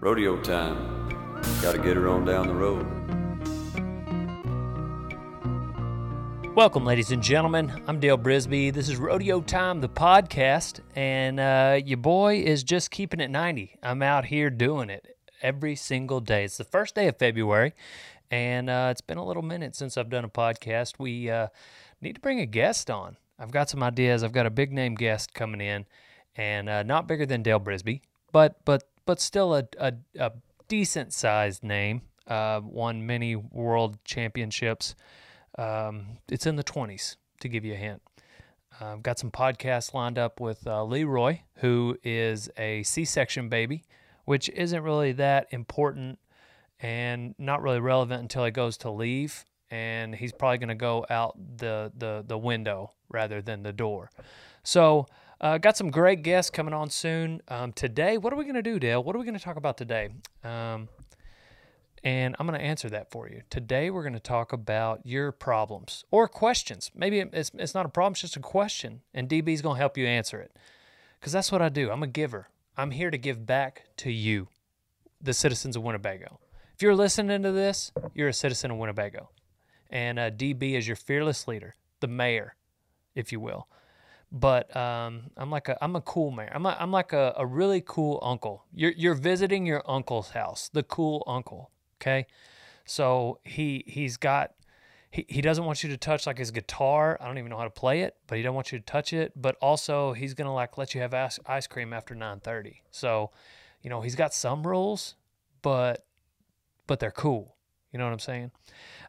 Rodeo time. Gotta get her on down the road. Welcome, ladies and gentlemen. I'm Dale Brisby. This is Rodeo Time, the podcast, and uh, your boy is just keeping it 90. I'm out here doing it every single day. It's the first day of February, and uh, it's been a little minute since I've done a podcast. We uh, need to bring a guest on. I've got some ideas. I've got a big name guest coming in, and uh, not bigger than Dale Brisby, but but but still a a, a decent sized name. Uh, won many world championships. Um, it's in the 20s, to give you a hint. Uh, I've got some podcasts lined up with uh, Leroy, who is a C section baby, which isn't really that important and not really relevant until he goes to leave. And he's probably going to go out the, the, the window rather than the door. So, uh, got some great guests coming on soon. Um, today, what are we going to do, Dale? What are we going to talk about today? Um, and I'm going to answer that for you. Today, we're going to talk about your problems or questions. Maybe it's, it's not a problem, it's just a question, and DB is going to help you answer it. Because that's what I do. I'm a giver. I'm here to give back to you, the citizens of Winnebago. If you're listening to this, you're a citizen of Winnebago. And uh, DB is your fearless leader, the mayor, if you will but um, I'm like a I'm a cool man. I'm a, I'm like a, a really cool uncle. You're you're visiting your uncle's house, the cool uncle. Okay, so he he's got he, he doesn't want you to touch like his guitar. I don't even know how to play it, but he don't want you to touch it. But also he's gonna like let you have ice, ice cream after 9:30. So, you know, he's got some rules, but but they're cool. You know what I'm saying?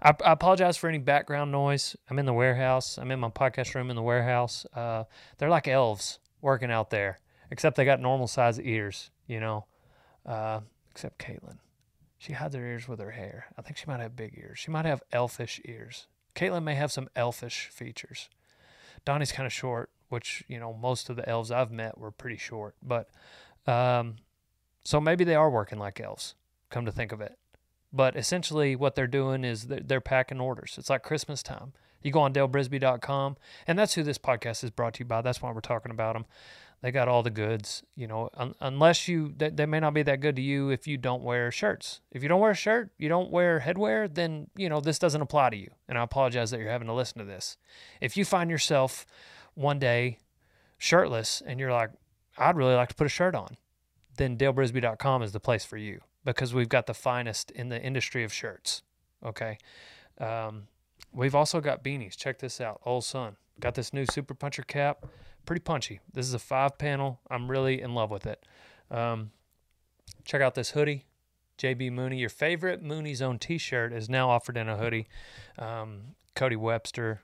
I, I, apologize for any background noise. I'm in the warehouse. I'm in my podcast room in the warehouse. Uh, they're like elves working out there, except they got normal size ears, you know, uh, except Caitlin. She hides her ears with her hair. I think she might have big ears. She might have elfish ears. Caitlin may have some elfish features. Donnie's kind of short, which, you know, most of the elves I've met were pretty short. But um, so maybe they are working like elves, come to think of it. But essentially, what they're doing is they're, packing orders. It's like Christmas time. You go on dalebrisby.com, and that's who this podcast is brought to you by. That's why we're talking about them. They got all the goods, you know, un- unless you, they, they may not be that good to you if you don't wear shirts. If you don't wear a shirt, you don't wear headwear, then, you know, this doesn't apply to you. And I apologize that you're having to listen to this. If you find yourself one day shirtless and you're like, I'd really like to put a shirt on, then dalebrisby.com is the place for you because we've got the finest in the industry of shirts. Okay. Um, we've also got beanies. Check this out. Old Sun. Got this new Super Puncher cap. Pretty punchy. This is a five panel. I'm really in love with it. Um, check out this hoodie. JB Mooney, your favorite Mooney's own t shirt, is now offered in a hoodie. Um, Cody Webster,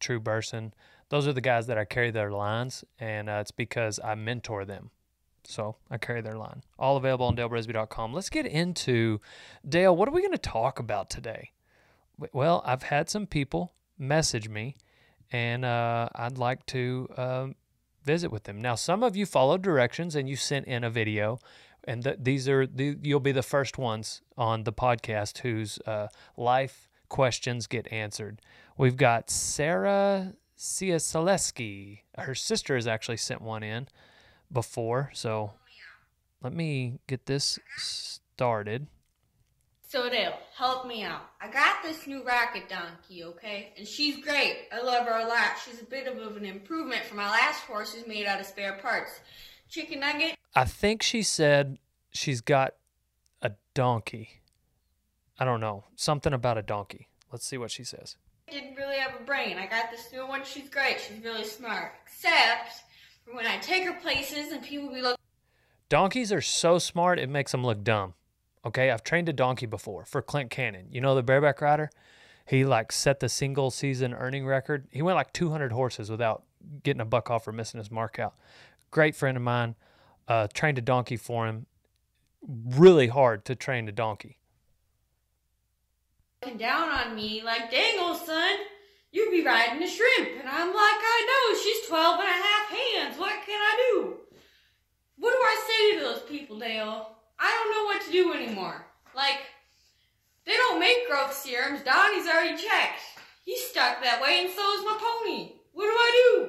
True Burson. Those are the guys that I carry their lines, and uh, it's because I mentor them. So I carry their line. All available on dalebrisby.com. Let's get into Dale. What are we going to talk about today? Well, I've had some people message me, and uh, I'd like to uh, visit with them. Now, some of you followed directions and you sent in a video, and th- these are you'll be the first ones on the podcast whose uh, life questions get answered. We've got Sarah Ciasaleski. Her sister has actually sent one in before. So let me get this started. So Dale, help me out. I got this new racket donkey, okay? And she's great. I love her a lot. She's a bit of an improvement from my last horse who's made out of spare parts. Chicken nugget. I think she said she's got a donkey. I don't know. Something about a donkey. Let's see what she says. Didn't really have a brain. I got this new one. She's great. She's really smart. Except when I take her places and people be looking. Donkeys are so smart it makes them look dumb. Okay, I've trained a donkey before for Clint Cannon. You know the bareback rider? He like set the single season earning record. He went like 200 horses without getting a buck off or missing his mark out. Great friend of mine. Uh, trained a donkey for him. Really hard to train a donkey. Down on me like, dang old son, you be riding a shrimp. And I'm like, I know, she's 12 and a half hands. What can I do? What do I say to those people, Dale? I don't know what to do anymore. Like, they don't make growth serums. Donnie's already checked. He's stuck that way, and so is my pony. What do I do?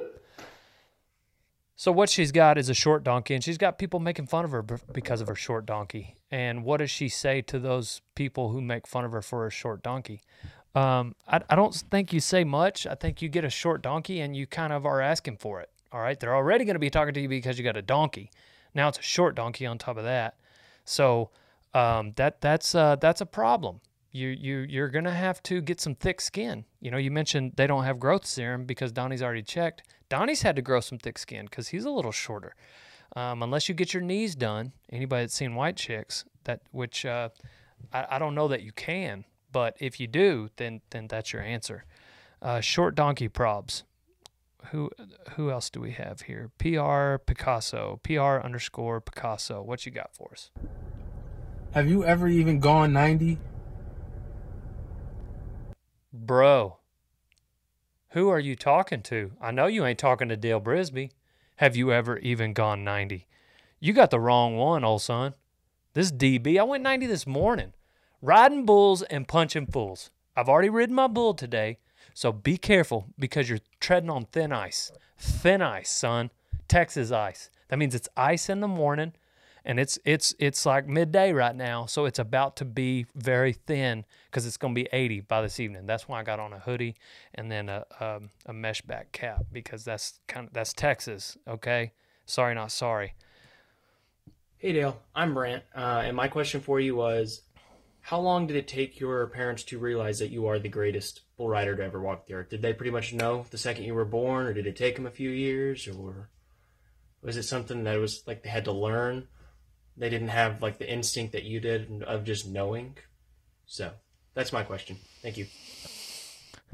So what she's got is a short donkey, and she's got people making fun of her because of her short donkey. And what does she say to those people who make fun of her for her short donkey? Um, I, I don't think you say much. I think you get a short donkey and you kind of are asking for it. All right, they're already going to be talking to you because you got a donkey. Now it's a short donkey on top of that. So um, that that's uh, that's a problem. You you you're gonna have to get some thick skin. You know, you mentioned they don't have growth serum because Donnie's already checked. Donnie's had to grow some thick skin because he's a little shorter. Um, unless you get your knees done, anybody that's seen white chicks, that which uh, I, I don't know that you can, but if you do, then then that's your answer. Uh, short donkey probs. Who who else do we have here? PR Picasso. PR underscore Picasso. What you got for us? Have you ever even gone 90? Bro, who are you talking to? I know you ain't talking to Dale Brisby. Have you ever even gone 90? You got the wrong one, old son. This DB, I went 90 this morning. Riding bulls and punching fools. I've already ridden my bull today, so be careful because you're treading on thin ice. Thin ice, son. Texas ice. That means it's ice in the morning and it's it's it's like midday right now, so it's about to be very thin because it's going to be 80 by this evening. That's why I got on a hoodie and then a um, a mesh back cap because that's kind of that's Texas. Okay, sorry, not sorry. Hey Dale, I'm Brant, uh, and my question for you was, how long did it take your parents to realize that you are the greatest bull rider to ever walk the earth? Did they pretty much know the second you were born, or did it take them a few years, or was it something that was like they had to learn? They didn't have like the instinct that you did of just knowing. So that's my question. Thank you.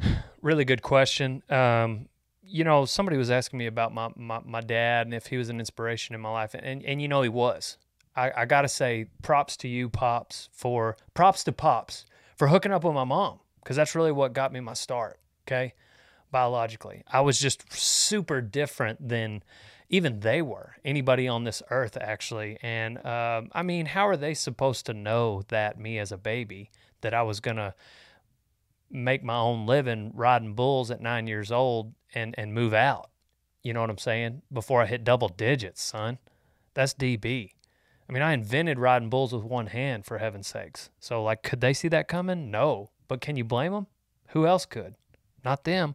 Really good question. Um, you know, somebody was asking me about my, my, my dad and if he was an inspiration in my life, and and you know he was. I, I gotta say, props to you, pops, for props to pops for hooking up with my mom because that's really what got me my start. Okay, biologically, I was just super different than even they were anybody on this earth actually. And um, i mean how are they supposed to know that me as a baby that i was gonna make my own living riding bulls at nine years old and and move out? You know what i'm saying? Before i hit double digits son. That's db i mean i invented riding bulls with one hand for heaven's sakes so like could they see that coming no but can you blame them who else could not them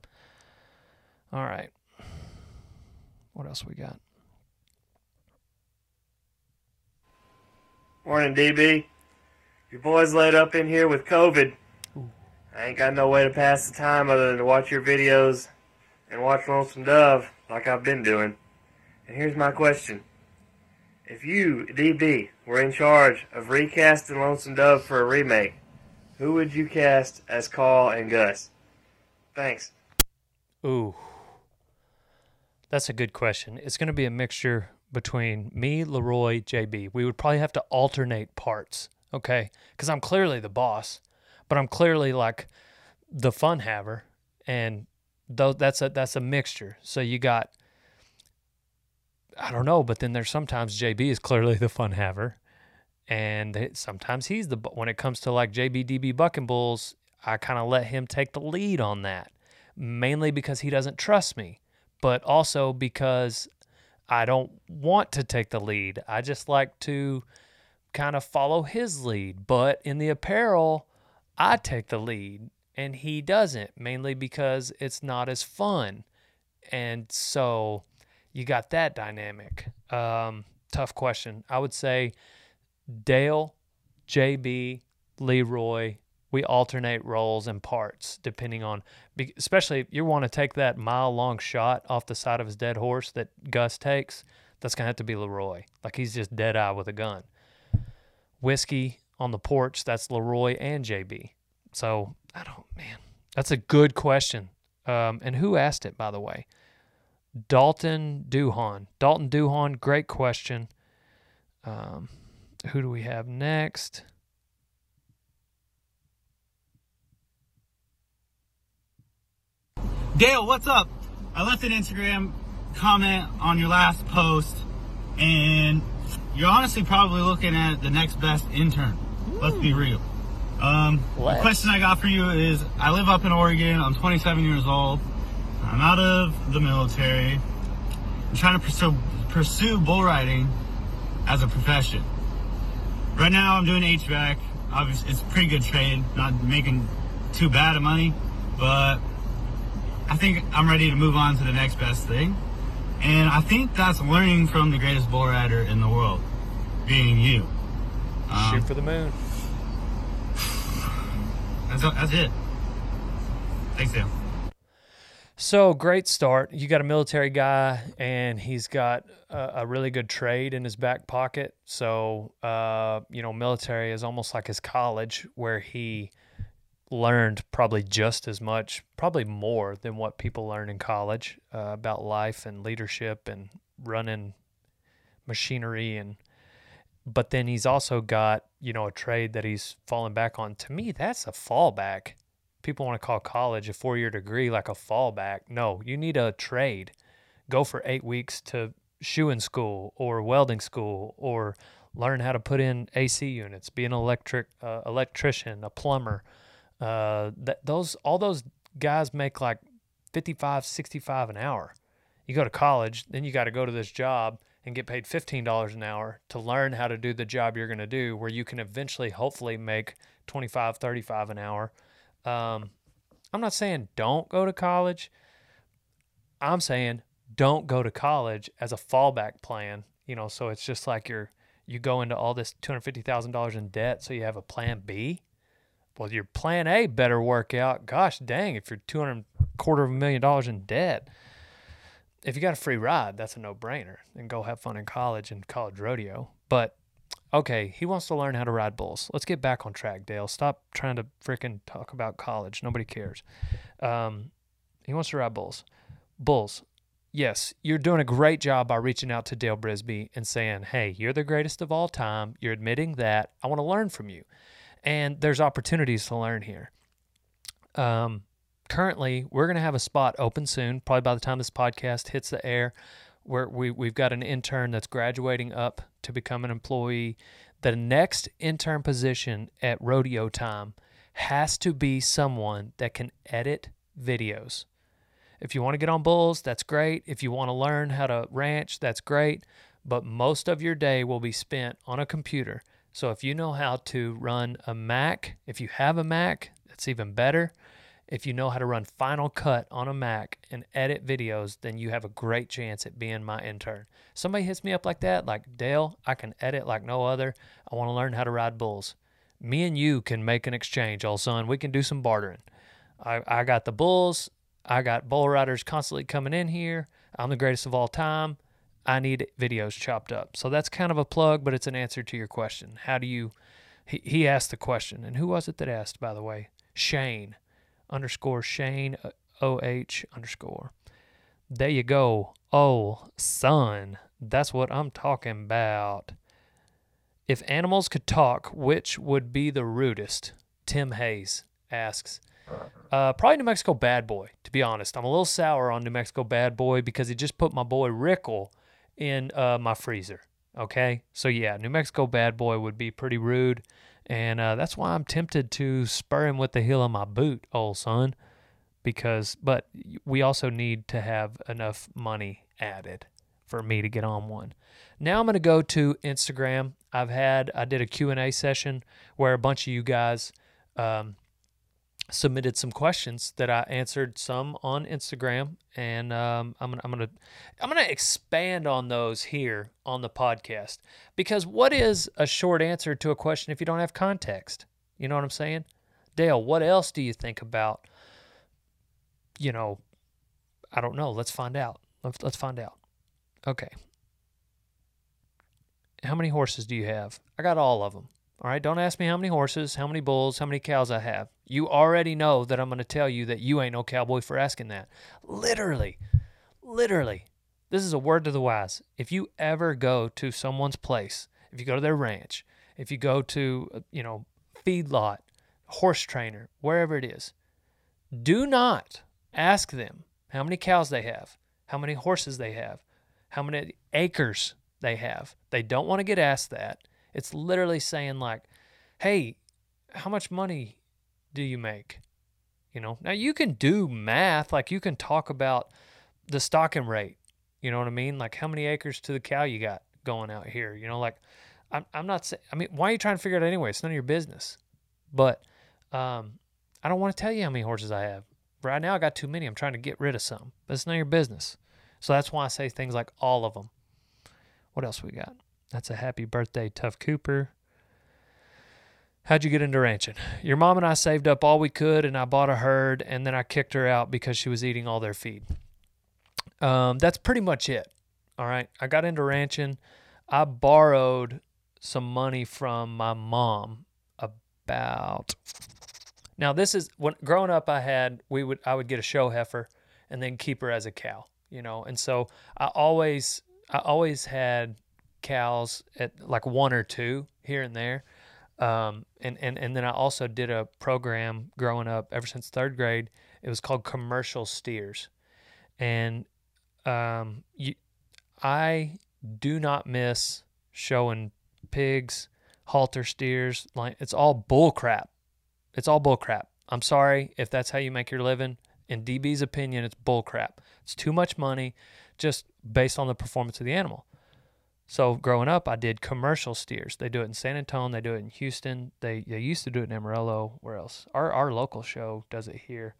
all right what else we got? Morning, DB. Your boy's laid up in here with COVID. I ain't got no way to pass the time other than to watch your videos and watch Lonesome Dove like I've been doing. And here's my question. If you, DB, were in charge of recasting Lonesome Dove for a remake, who would you cast as Call and Gus? Thanks. Ooh. That's a good question. It's going to be a mixture between me, Leroy, JB. We would probably have to alternate parts, okay? Because I'm clearly the boss, but I'm clearly like the fun haver, and though that's a that's a mixture. So you got, I don't know, but then there's sometimes JB is clearly the fun haver, and sometimes he's the when it comes to like JB DB bucking bulls. I kind of let him take the lead on that, mainly because he doesn't trust me but also because I don't want to take the lead. I just like to kind of follow his lead. But in the apparel, I take the lead and he doesn't, mainly because it's not as fun. And so you got that dynamic. Um, tough question. I would say Dale, JB, Leroy, we alternate roles and parts depending on especially if you want to take that mile long shot off the side of his dead horse that gus takes that's going to have to be leroy. Like he's just dead eye with a gun. Whiskey on the porch that's leroy and jb so i don't man that's a good question. Um, and who asked it by the way dalton duhon dalton duhon great question um, who do we have next Dale, what's up? I left an Instagram comment on your last post, and you're honestly probably looking at the next best intern. Let's be real. Um, the question I got for you is I live up in Oregon. I'm 27 years old. I'm out of the military. I'm trying to pursue, pursue bull riding as a profession. Right now, I'm doing HVAC. Obviously, it's a pretty good trade. Not making too bad of money, but I think I'm ready to move on to the next best thing. And I think that's learning from the greatest bull rider in the world, being you. Um, Shoot for the moon. That's, that's it. Thanks, Dale. So great start. You got a military guy, and he's got a, a really good trade in his back pocket. So, uh, you know, military is almost like his college, where he learned probably just as much, probably more than what people learn in college uh, about life and leadership and running machinery and but then he's also got you know a trade that he's fallen back on to me that's a fallback people want to call college a four year degree like a fallback no you need a trade. Go for eight weeks to shoeing school or welding school or learn how to put in ac units be an electric uh, electrician a plumber. Uh, that those all those guys make like 55 65 an hour. You go to college then you got to go to this job and get paid $15 an hour to learn how to do the job you're going to do where you can eventually hopefully make 25 35 an hour um, i'm not saying don't go to college i'm saying don't go to college as a fallback plan you know so it's just like you're you go into all this $250000 in debt so you have a plan b well your plan a better work out gosh dang if you're 200 quarter of a million dollars in debt if you got a free ride, that's a no brainer. And go have fun in college and college rodeo. But okay, he wants to learn how to ride bulls. Let's get back on track, Dale. Stop trying to freaking talk about college. Nobody cares. Um, he wants to ride bulls. Bulls. Yes, you're doing a great job by reaching out to Dale Brisby and saying, hey, you're the greatest of all time. You're admitting that. I want to learn from you. And there's opportunities to learn here. Um, currently we're going to have a spot open soon probably by the time this podcast hits the air where we, we've got an intern that's graduating up to become an employee. The next intern position at rodeo time has to be someone that can edit videos. If you want to get on bulls that's great. If you want to learn how to ranch that's great. But most of your day will be spent on a computer. So if you know how to run a mac if you have a mac that's even better if you know how to run Final Cut on a Mac and edit videos, then you have a great chance at being my intern. Somebody hits me up like that, like Dale, I can edit like no other. I want to learn how to ride bulls. Me and you can make an exchange, old son. We can do some bartering. I, I got the bulls. I got bull riders constantly coming in here. I'm the greatest of all time. I need videos chopped up. So that's kind of a plug, but it's an answer to your question. How do you? He, he asked the question, and who was it that asked, by the way? Shane underscore Shane OH underscore. There you go. Oh, son. That's what I'm talking about. If animals could talk, which would be the rudest? Tim Hayes asks. Uh, probably New Mexico Bad Boy, to be honest. I'm a little sour on New Mexico Bad Boy because he just put my boy Rickle in uh, my freezer. Okay? So, yeah, New Mexico Bad Boy would be pretty rude. And uh, that's why I'm tempted to spur him with the heel of my boot, old son. Because, but we also need to have enough money added for me to get on one. Now I'm going to go to Instagram. I've had, I did a Q&A session where a bunch of you guys um, submitted some questions that I answered some on Instagram, and um, I'm gonna I'm gonna I'm gonna expand on those here on the podcast because what is a short answer to a question if you don't have context? You know what I'm saying, Dale? What else do you think about? You know, I don't know. Let's find out. Let's let's find out. Okay. How many horses do you have? I got all of them. All right, don't ask me how many horses, how many bulls, how many cows I have. You already know that I'm going to tell you that you ain't no cowboy for asking that. Literally, literally. This is a word to the wise. If you ever go to someone's place, if you go to their ranch, if you go to, you know, feedlot, horse trainer, wherever it is, do not ask them how many cows they have, how many horses they have, how many acres they have. They don't want to get asked that. It's literally saying like, "Hey, how much money do you make?" You know. Now you can do math, like you can talk about the stocking rate You know what I mean? Like how many acres to the cow you got going out here? You know, like I'm I'm not saying. I mean, why are you trying to figure it out anyway? It's none of your business. But um, I don't want to tell you how many horses I have. Right now, I got too many. I'm trying to get rid of some, but it's none of your business. So that's why I say things like all of them. What else we got? That's a happy birthday, Tuf Cooper. How'd you get into ranching? Your mom and I saved up all we could, and I bought a herd, and then I kicked her out because she was eating all their feed. Um, that's pretty much it. All right. I got into ranching. I borrowed some money from my mom about. Now this is when growing up. I had we would I would get a show heifer and then keep her as a cow, you know. And so I always I always had cows at like one or two here and there. Um, and, and, and then I also did a program growing up ever since third grade. It was called Commercial Steers. And um, you, I do not miss showing pigs, halter steers. Like it's all bull crap. It's all bull crap. I'm sorry if that's how you make your living. In DB's opinion, it's bull crap. It's too much money just based on the performance of the animal. So growing up, I did commercial steers. They do it in San Antonio. They do it in Houston. They they used to do it in Amarillo. Where else? Our our local show does it here.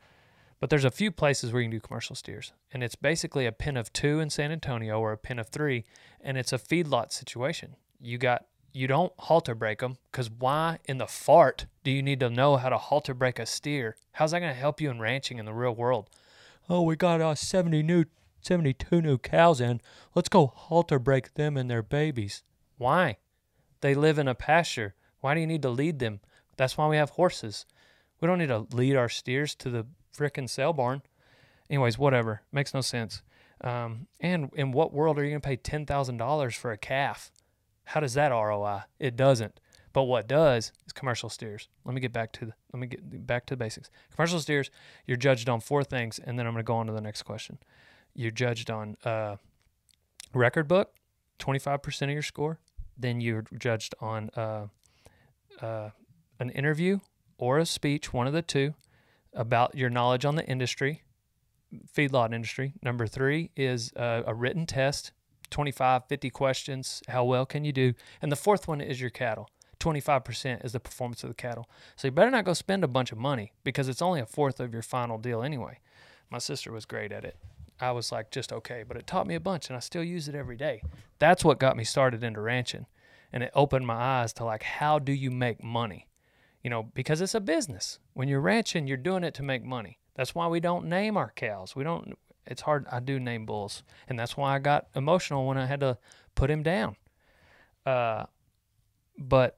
But there's a few places where you can do commercial steers, and it's basically a pin of two in San Antonio or a pin of three, and it's a feedlot situation. You got you don't halter break them because why in the fart do you need to know how to halter break a steer? How's that going to help you in ranching in the real world? Oh, we got uh, 70 new 72 new cows in. Let's go halter break them and their babies. Why? They live in a pasture. Why do you need to lead them? That's why we have horses. We don't need to lead our steers to the frickin' sale barn. Anyways, whatever. Makes no sense. Um, and in what world are you going to pay $10,000 for a calf? How does that ROI? It doesn't. But what does is commercial steers. Let me get back to the let me get back to the basics. Commercial steers, you're judged on four things, and then I'm going to go on to the next question you're judged on uh, record book, 25% of your score. Then you're judged on an interview or a speech, one of the two, about your knowledge on the industry, feedlot industry. Number three is a written test, 25, 50 questions. How well can you do? And the fourth one is your cattle. 25% is the performance of the cattle. So you better not go spend a bunch of money because it's only a fourth of your final deal anyway. My sister was great at it. I was like just okay, but it taught me a bunch and I still use it every day. That's what got me started into ranching. And it opened my eyes to like how do you make money? You know, because it's a business. When you're ranching, you're doing it to make money. That's why we don't name our cows. We don't it's hard I do name bulls. And that's why I got emotional when I had to put him down. Uh but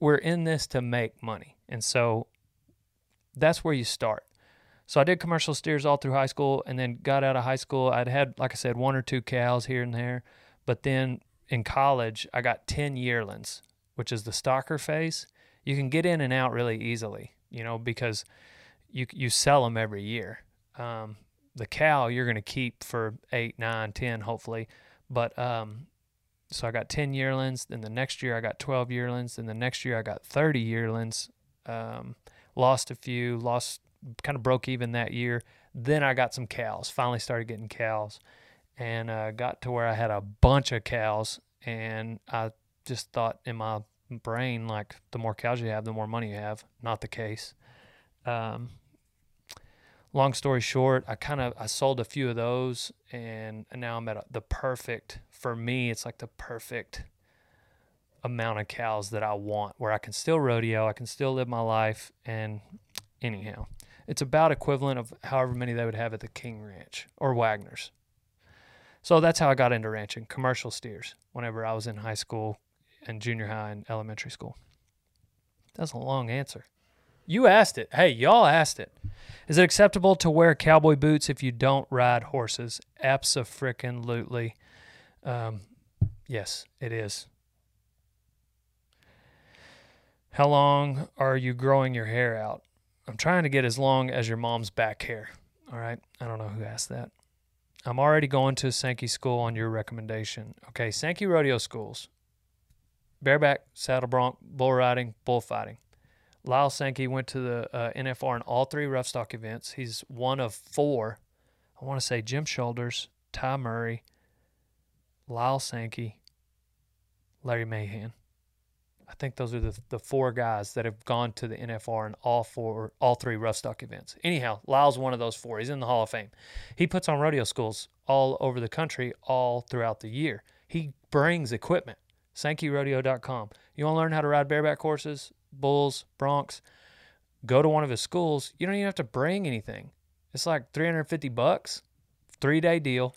we're in this to make money. And so that's where you start. So I did commercial steers all through high school and then got out of high school. I'd had, like I said, one or two cows here and there. But then in college, I got 10 yearlings, which is the stocker phase. You can get in and out really easily, you know, because you, you sell them every year. Um, the cow you're going to keep for eight, nine, 10, hopefully. But um, so I got 10 yearlings. Then the next year I got 12 yearlings. Then the next year I got 30 yearlings. Um, lost a few, lost kind of broke even that year. Then I got some cows. Finally started getting cows, and uh, got to where I had a bunch of cows. And I just thought in my brain, like the more cows you have, the more money you have. Not the case. Um, long story short, I kind of I sold a few of those, and, now I'm at a, the perfect for me. It's like the perfect amount of cows that I want, where I can still rodeo, I can still live my life, and anyhow, it's about equivalent of however many they would have at the King Ranch or Waggoner's. So that's how I got into ranching, commercial steers, whenever I was in high school and junior high and elementary school. That's a long answer. You asked it. Hey, y'all asked it. Is it acceptable to wear cowboy boots if you don't ride horses? Abso-frickin-lutely. Um, yes, it is. How long are you growing your hair out? I'm trying to get as long as your mom's back hair. All right. I don't know who asked that. I'm already going to Sankey School on your recommendation. Okay. Sankey Rodeo Schools. Bareback, saddle bronc, bull riding, bullfighting. Lyle Sankey went to the uh, NFR in all three rough stock events. He's one of four. I want to say Jim Shoulders Ty Murray, Lyle Sankey, Larry Mahan. I think those are the the four guys that have gone to the NFR in all four, all three rough events. Anyhow, Lyle's one of those four. He's in the Hall of Fame. He puts on rodeo schools all over the country, all throughout the year. He brings equipment. SankeyRodeo.com. You want to learn how to ride bareback horses, bulls, broncs? Go to one of his schools. You don't even have to bring anything. It's like 350 bucks, three day deal.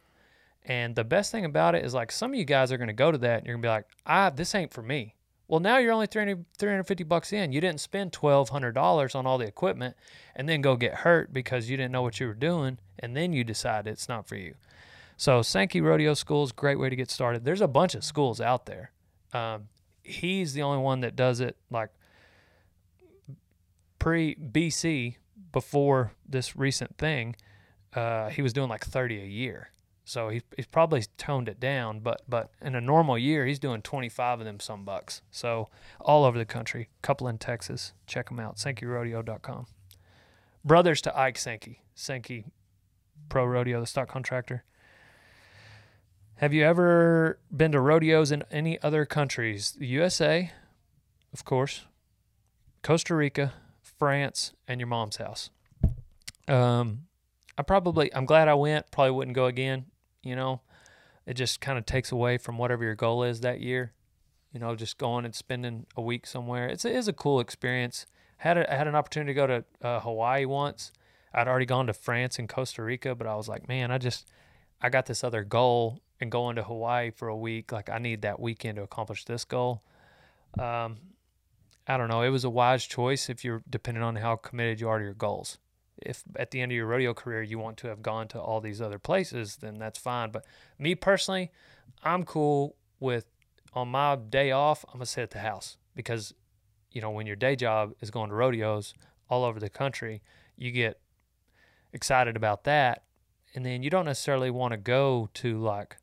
And the best thing about it is like some of you guys are going to go to that and you're going to be like, ah, this ain't for me. Well, now you're only 300, 350 bucks in. You didn't spend $1,200 on all the equipment and then go get hurt because you didn't know what you were doing. And then you decide it's not for you. So Sankey Rodeo School is a great way to get started. There's a bunch of schools out there. Um, he's the only one that does it like pre BC before this recent thing. Uh, he was doing like 30 a year. So he, he's probably toned it down, but but in a normal year, he's doing 25 of them some bucks. So all over the country, couple in Texas. Check them out, SankeyRodeo.com. Brothers to Ike Sankey, Sankey Pro Rodeo, the stock contractor. Have you ever been to rodeos in any other countries? The USA, of course, Costa Rica, France, and your mom's house. Um, I probably, I'm glad I went. Probably wouldn't go again. You know, it just kind of takes away from whatever your goal is that year. You know, just going and spending a week somewhere. It's it is a cool experience. Had a, I had an opportunity to go to uh, Hawaii once. I'd already gone to France and Costa Rica, but I was like, man, I just I got this other goal and going to Hawaii for a week. Like I need that weekend to accomplish this goal. Um, I don't know. It was a wise choice if you're depending on how committed you are to your goals. If at the end of your rodeo career you want to have gone to all these other places, then that's fine. But me personally, I'm cool with on my day off, I'm gonna sit at the house because you know when your day job is going to rodeos all over the country, you get excited about that, and then you don't necessarily want to go to like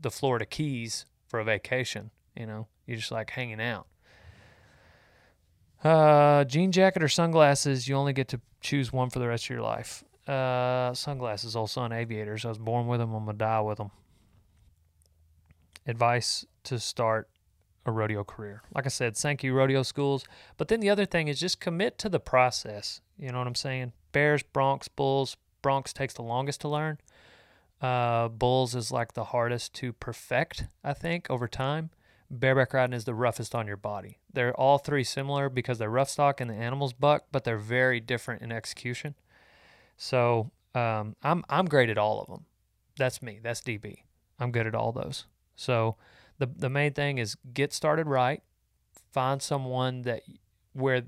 the Florida Keys for a vacation. You know, you're just like hanging out. Uh, jean jacket or sunglasses? You only get to choose one for the rest of your life. Uh, sunglasses, old son, aviators. I was born with them. I'm gonna die with them. Advice to start a rodeo career. Like I said, Sankey rodeo schools. But then the other thing is just commit to the process. You know what I'm saying? Bears, Broncs, Bulls. Broncs takes the longest to learn. Uh, bulls is like the hardest to perfect, I think, over time. Bareback riding is the roughest on your body. They're all three similar because they're rough stock and the animals buck, but they're very different in execution. So um, I'm I'm great at all of them. That's me. That's DB. I'm good at all those. So the the main thing is get started right. Find someone that where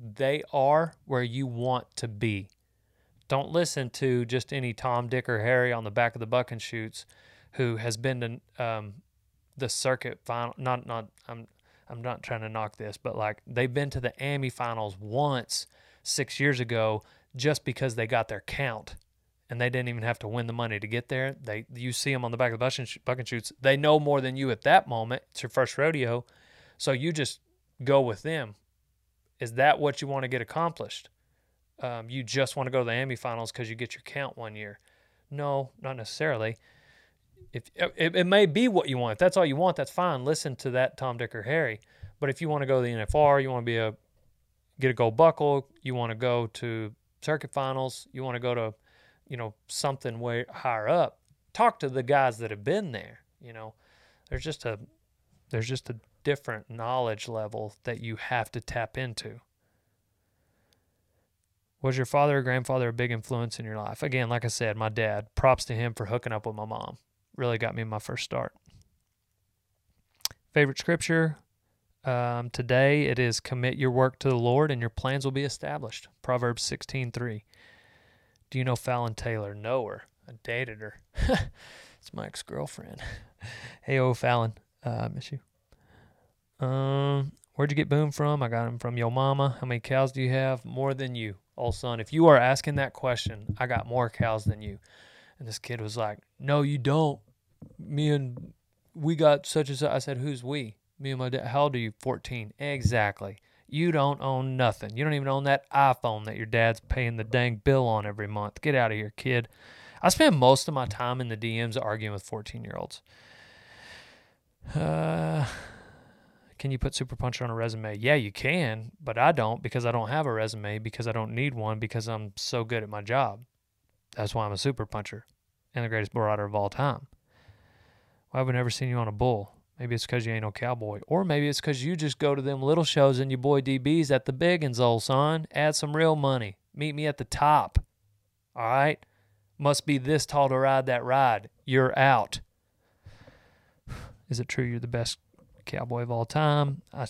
they are where you want to be. Don't listen to just any Tom, Dick, or Harry on the back of the buck and shoots who has been to um, the circuit final. Not not I'm I'm not trying to knock this, but like they've been to the AMI finals once six years ago just because they got their count and they didn't even have to win the money to get there. They you see them on the back of the buck and, sh- shoots. They know more than you at that moment. It's your first rodeo, so you just go with them. Is that what you want to get accomplished? Um, you just want to go to the AMI finals because you get your count one year. No, not necessarily. If uh, it, it may be what you want, if that's all you want, that's fine. Listen to that Tom, Dick, or Harry. But if you want to go to the NFR, you want to be a get a gold buckle, you want to go to circuit finals, you want to go to, you know, something way higher up. Talk to the guys that have been there. You know, there's just a there's just a different knowledge level that you have to tap into. Was your father or grandfather a big influence in your life? Again, like I said, my dad. Props to him for hooking up with my mom. Really got me my first start. Favorite scripture? Um, today it is commit your work to the Lord and your plans will be established. Proverbs 16:3. Do you know Fallon Taylor? Know her. I dated her. it's my ex-girlfriend. hey, oh Fallon, uh, I miss you. Um, where'd you get Boom from? I got him from your mama. How many cows do you have? More than you, old son. If you are asking that question, I got more cows than you. And this kid was like, No, you don't. Me and we got such and. I said, Who's we? Me and my dad. How old are you? 14. Exactly. You don't own nothing. You don't even own that iPhone that your dad's paying the dang bill on every month. Get out of here, kid. I spend most of my time in the DMs arguing with 14 year olds. Uh, can you put Super Puncher on a resume? Yeah, you can, but I don't because I don't have a resume because I don't need one because I'm so good at my job. That's why I'm a Super Puncher and the greatest bull rider of all time. Why have we never seen you on a bull? Maybe it's because you ain't no cowboy. Or maybe it's because you just go to them little shows and your boy DB's at the big uns, old son. Add some real money. Meet me at the top. All right? Must be this tall to ride that ride. You're out. Is it true you're the best cowboy of all time? I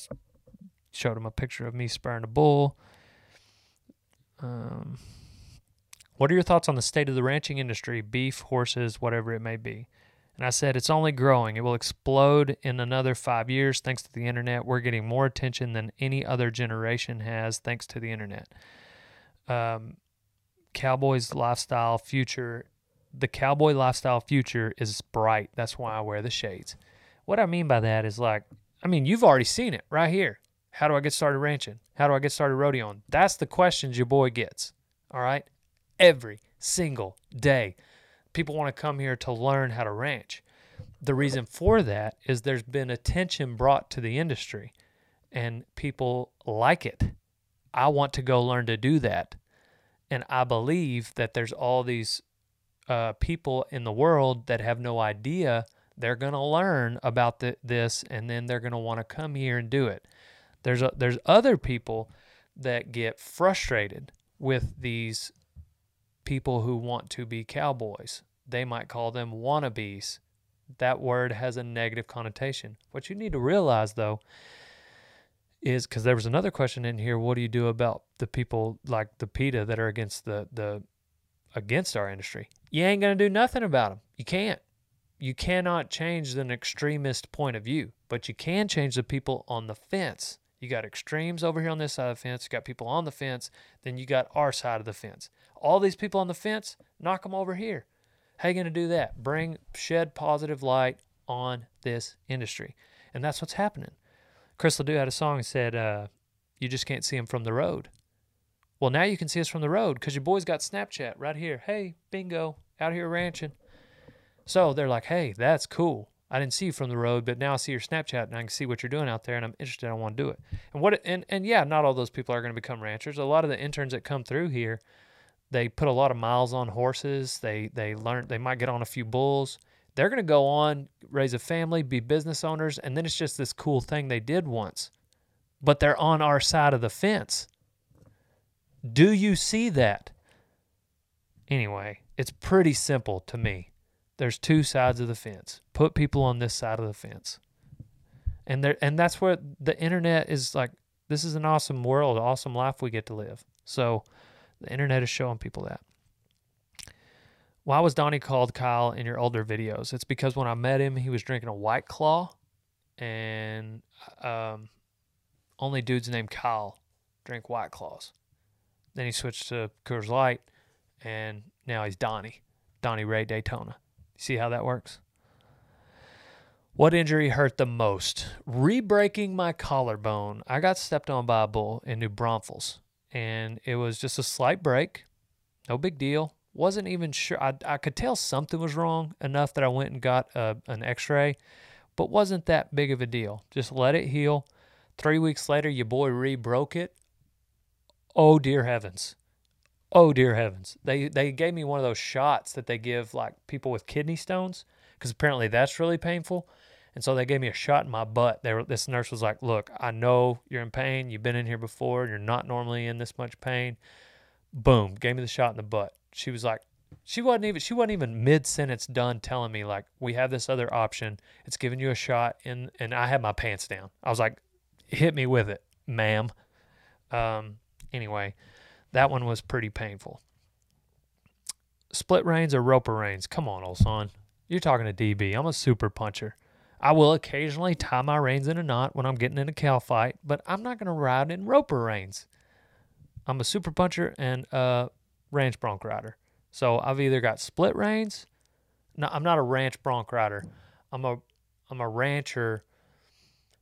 showed him a picture of me spurring a bull. Um, what are your thoughts on the state of the ranching industry, beef, horses, whatever it may be? And I said, it's only growing. It will explode in another five years thanks to the internet. We're getting more attention than any other generation has thanks to the internet. Um, Cowboys lifestyle future, the cowboy lifestyle future is bright. That's why I wear the shades. What I mean by that is like, I mean, you've already seen it right here. How do I get started ranching? How do I get started rodeoing? That's the questions your boy gets. All right. Every single day people want to come here to learn how to ranch. The reason for that is there's been attention brought to the industry and people like it. I want to go learn to do that. And I believe that there's all these uh, people in the world that have no idea they're going to learn about the, this and then they're going to want to come here and do it. There's a, there's other people that get frustrated with these people who want to be cowboys. They might call them wannabes. That word has a negative connotation. What you need to realize, though, is because there was another question in here. What do you do about the people like the PETA that are against the the against our industry? You ain't gonna do nothing about them. You can't. You cannot change an extremist point of view, but you can change the people on the fence. You got extremes over here on this side of the fence. You got people on the fence. Then you got our side of the fence. All these people on the fence, knock them over here. How you going to do that? Bring shed positive light on this industry, and that's what's happening. Chris Ledoux had a song that said, uh, "You just can't see them from the road." Well, now you can see us from the road because your boys got Snapchat right here. Hey, bingo, out here ranching. So they're like, "Hey, that's cool. I didn't see you from the road, but now I see your Snapchat and I can see what you're doing out there, and I'm interested. I want to do it." And what? And and yeah, not all those people are going to become ranchers. A lot of the interns that come through here they put a lot of miles on horses. They they learn they might get on a few bulls. They're going to go on, raise a family, be business owners, and then it's just this cool thing they did once. But they're on our side of the fence. Do you see that? Anyway, it's pretty simple to me. There's two sides of the fence. Put people on this side of the fence. And there and that's where the internet is like this is an awesome world, awesome life we get to live. So the internet is showing people that. Why was Donnie called Kyle in your older videos? It's because when I met him, he was drinking a White Claw, and um, only dudes named Kyle drink White Claws. Then he switched to Coors Light, and now he's Donnie, Donnie Ray Daytona. See how that works? What injury hurt the most? Re-breaking my collarbone. I got stepped on by a bull in New Braunfels and it was just a slight break. No big deal. Wasn't even sure. I, I could tell something was wrong enough that I went and got a, an x ray, but wasn't that big of a deal. Just let it heal. Three weeks later, your boy re broke it. Oh, dear heavens. Oh, dear heavens. They, they gave me one of those shots that they give like people with kidney stones because apparently that's really painful. And so they gave me a shot in my butt. They were, this nurse was like, "Look, I know you're in pain. You've been in here before. You're not normally in this much pain." Boom, gave me the shot in the butt. She was like, she wasn't even she wasn't even mid sentence done telling me like, "We have this other option. It's giving you a shot." And and I had my pants down. I was like, "Hit me with it, ma'am." Um. Anyway, that one was pretty painful. Split reins or roper reins? Come on, old son. You're talking to DB. I'm a super puncher. I will occasionally tie my reins in a knot when I'm getting in a cow fight, but I'm not going to ride in roper reins. I'm a super puncher and a ranch bronc rider. So I've either got split reins. No, I'm not a ranch bronc rider. I'm a I'm a rancher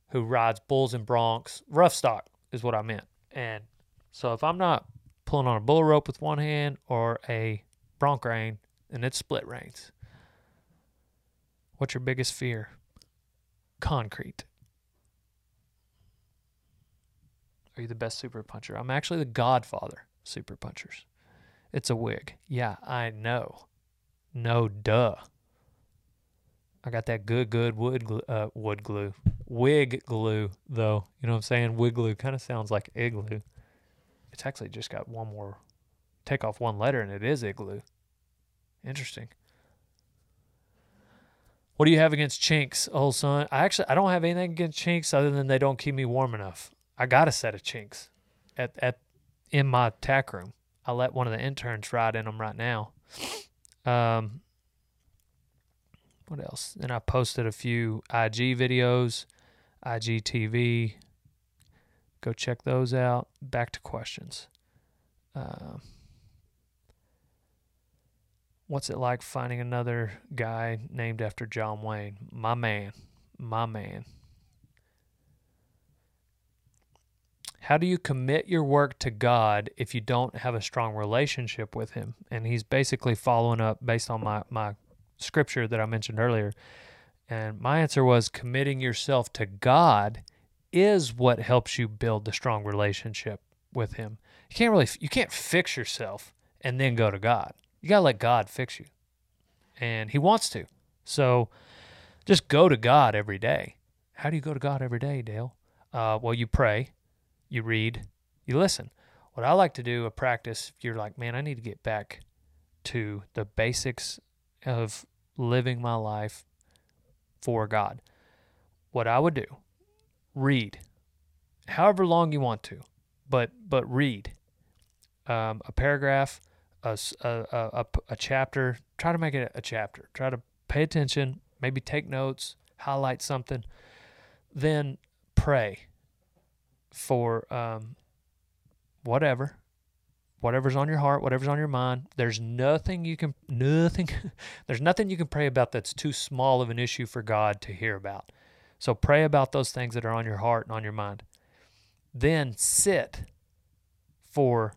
who rides bulls and broncs. Rough stock is what I meant. And so if I'm not pulling on a bull rope with one hand or a bronc rein, and it's split reins. What's your biggest fear? Concrete. Are you the best super puncher? I'm actually the godfather of super punchers. It's a wig. Yeah, I know. No, duh. I got that good, good wood glue, uh, wood glue, wig glue though. You know what I'm saying? Wig glue kind of sounds like igloo. It's actually just got one more, take off one letter, and it is igloo. Interesting. What do you have against chinks, old son? I actually I don't have anything against chinks other than they don't keep me warm enough. I got a set of chinks at at in my tack room. I let one of the interns ride in them right now. Um, what else? Then I posted a few IG videos, IGTV. Go check those out. Back to questions. Um, what's it like finding another guy named after John Wayne? My man. My man. How do you commit your work to God if you don't have a strong relationship with Him? And he's basically following up based on my, my scripture that I mentioned earlier. And my answer was committing yourself to God is what helps you build the strong relationship with Him. You can't really, you can't fix yourself and then go to God. You got to let God fix you. And He wants to. So just go to God every day. How do you go to God every day, Dale? Uh, well, you pray you read, you listen. What I like to do, a practice, if you're like, man, I need to get back to the basics of living my life for God. What I would do, read, however long you want to, but but read um, a paragraph, a, a, a, a chapter. Try to make it a chapter. Try to pay attention, maybe take notes, highlight something, then pray for um, whatever, whatever's on your heart, whatever's on your mind. There's nothing you can nothing there's nothing you can pray about that's too small of an issue for God to hear about. So pray about those things that are on your heart and on your mind. Then sit for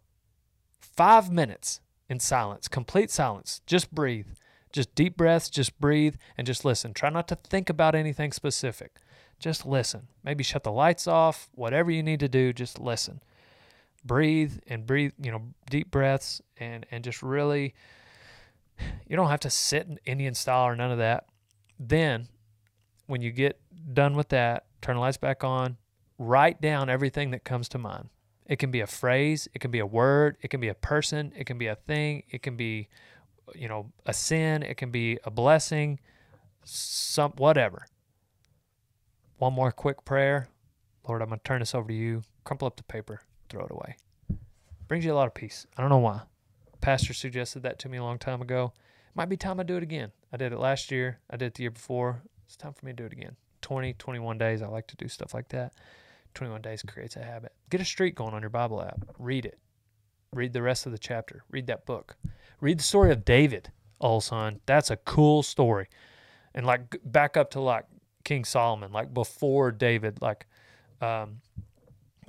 5 minutes in silence, complete silence. Just breathe. Just deep breaths, just breathe and just listen. Try not to think about anything specific. Just listen. Maybe shut the lights off, whatever you need to do, just listen. Breathe and breathe, you know, deep breaths and and just really you don't have to sit in Indian style or none of that. Then when you get done with that, turn the lights back on, write down everything that comes to mind. It can be a phrase, it can be a word, it can be a person, it can be a thing, it can be you know, a sin, it can be a blessing, some whatever. One more quick prayer. Lord, I'm to turn this over to you. Crumple up the paper, throw it away. Brings you a lot of peace. I don't know why. Pastor suggested that to me a long time ago. Might be time I do it again. I did it last year. I did it the year before. It's time for me to do it again. 20, 21 days. I like to do stuff like that. 21 days creates a habit. Get a streak going on your Bible app. Read it. Read the rest of the chapter. Read that book. Read the story of David, old son. That's a cool story. And like back up to like King Solomon, like before David, like um,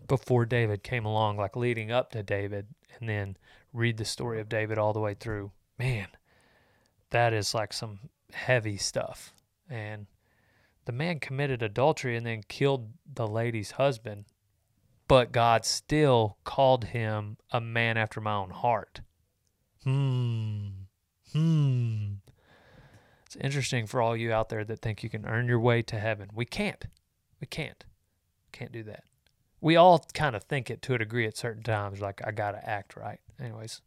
before David came along, like leading up to David, and then read the story of David all the way through. Man, that is like some heavy stuff. And the man committed adultery and then killed the lady's husband, but God still called him a man after my own heart. Hmm. Hmm. It's interesting for all you out there that think you can earn your way to heaven. We can't. We can't. Can't do that. We all kind of think it to a degree at certain times, like I gotta act right. Anyways,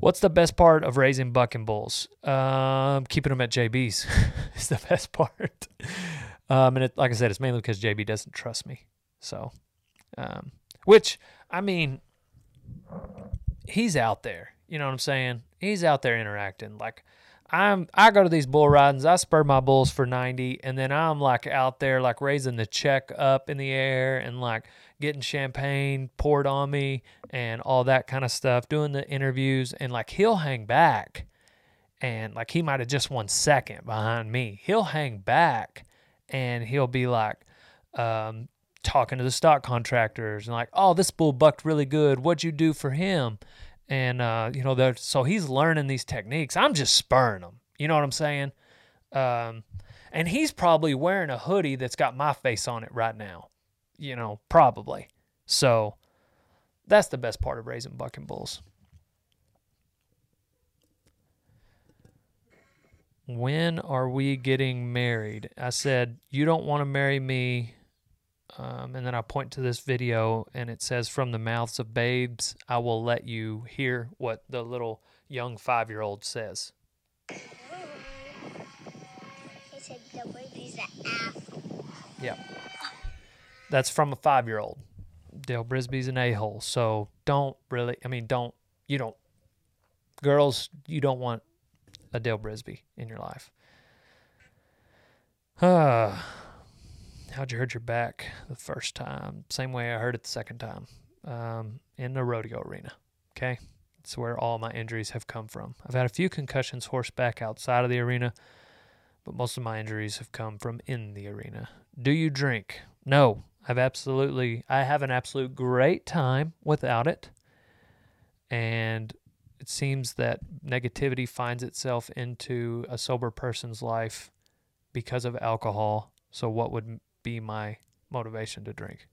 what's the best part of raising buck and bulls? Um, keeping them at JB's is the best part. Um, and it, like I said, it's mainly because JB doesn't trust me. So, um, which I mean, he's out there. You know what I'm saying? He's out there interacting. Like I'm I go to these bull ridings, I spur my bulls for 90 and then I'm like out there like raising the check up in the air and like getting champagne poured on me and all that kind of stuff, doing the interviews and like he'll hang back and like he might have just one second behind me. He'll hang back and he'll be like um, talking to the stock contractors and like, "Oh, this bull bucked really good. What'd you do for him?" And uh, you know, so he's learning these techniques. I'm just spurring him. You know what I'm saying? Um, and he's probably wearing a hoodie that's got my face on it right now. You know, probably. So that's the best part of raising bucking bulls. When are we getting married? I said, You don't want to marry me. Um, and then I point to this video and it says, From the mouths of babes, I will let you hear what the little young five year old says. He said the baby's an asshole. Yeah. That's from a five year old. Dale Brisby's an a hole. So don't really, I mean, don't, you don't, girls, you don't want a Dale Brisby in your life. Uh, how'd you hurt your back the first time? Same way I hurt it the second time um, in the rodeo arena. Okay. It's where all my injuries have come from. I've had a few concussions horseback outside of the arena, but most of my injuries have come from in the arena. Do you drink? No. I've absolutely I have an absolute great time without it. And it seems that negativity finds itself into a sober person's life because of alcohol. So what would be my motivation to drink?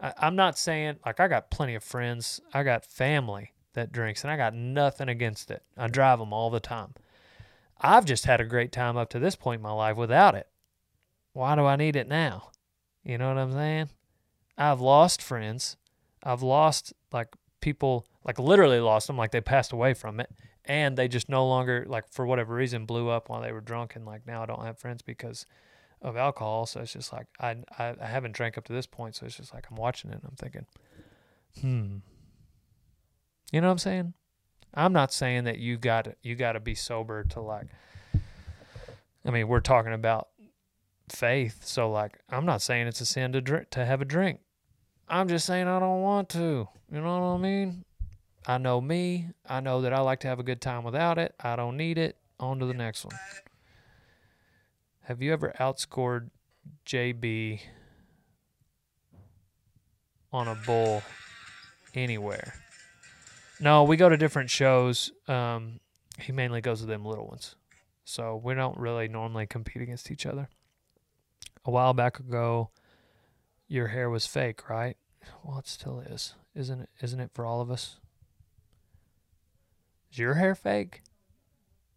I, I'm not saying like I got plenty of friends, I got family that drinks, and I got nothing against it. I drive them all the time. I've just had a great time up to this point in my life without it. Why do I need it now? You know what I'm saying? I've lost friends. I've lost like people, like literally lost them, like they passed away from it. And they just no longer, like for whatever reason, blew up while they were drunk. And like now I don't have friends because of alcohol. So it's just like I, I, I haven't drank up to this point. So it's just like I'm watching it and I'm thinking, hmm. You know what I'm saying? I'm not saying that you got you got to be sober to like. I mean, we're talking about faith, so like, I'm not saying it's a sin to drink to have a drink. I'm just saying I don't want to. You know what I mean? I know me. I know that I like to have a good time without it. I don't need it. On to the next one. Have you ever outscored JB on a bull anywhere? No, we go to different shows. Um, he mainly goes to them little ones. So we don't really normally compete against each other. A while back ago, your hair was fake, right? Well, it still is, isn't it? Isn't it for all of us? Is your hair fake?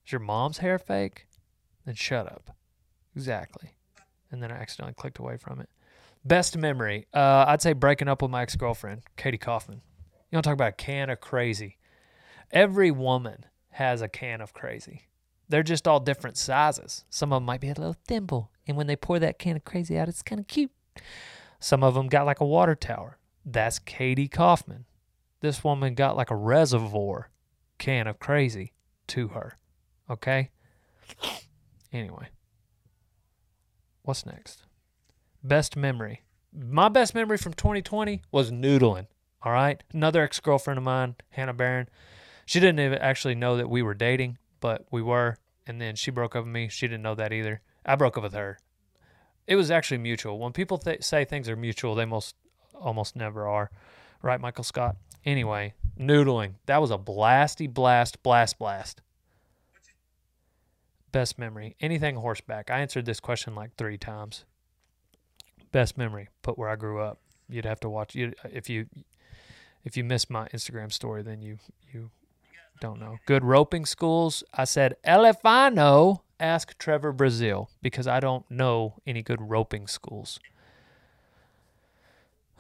Is your mom's hair fake? Then shut up. Exactly. And then I accidentally clicked away from it. Best memory. Uh, I'd say breaking up with my ex girlfriend, Katie Kaufman. You to talk about a can of crazy? Every woman has a can of crazy. They're just all different sizes. Some of them might be a little thimble, and when they pour that can of crazy out, it's kind of cute. Some of them got like a water tower. That's Katie Kaufman. This woman got like a reservoir can of crazy to her. Okay? Anyway, what's next? Best memory. My best memory from 2020 was noodling. All right. Another ex girlfriend of mine, Hannah Barron. She didn't even actually know that we were dating, but we were. And then she broke up with me. She didn't know that either. I broke up with her. It was actually mutual. When people th- say things are mutual, they most almost never are. Right, Michael Scott? Anyway, noodling. That was a blasty blast, blast, blast. Best memory. Anything horseback. I answered this question like three times. Best memory. Put where I grew up. You'd have to watch. You if you if you missed my Instagram story, then you you don't know. Good roping schools. I said Elefano. Ask Trevor Brazile because I don't know any good roping schools.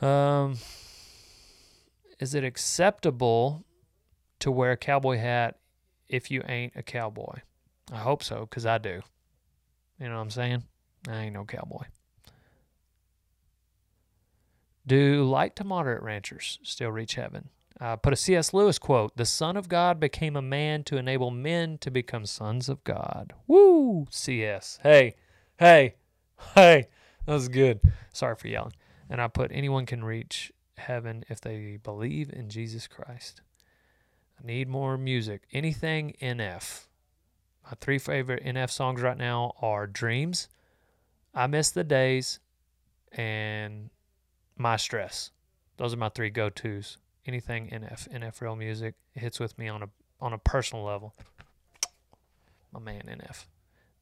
Um, is it acceptable to wear a cowboy hat if you ain't a cowboy? I hope so, because I do. You know what I'm saying? I ain't no cowboy. Do light to moderate ranchers still reach heaven? Uh, put a C.S. Lewis quote The Son of God became a man to enable men to become sons of God. Woo! C.S. Hey, hey, hey. That was good. Sorry for yelling. And I put anyone can reach heaven if they believe in Jesus Christ. I need more music. Anything NF. My three favorite NF songs right now are Dreams, I Miss the Days, and My Stress. Those are my three go tos. anything NF, NF real music hits with me on a on a personal level. My man NF,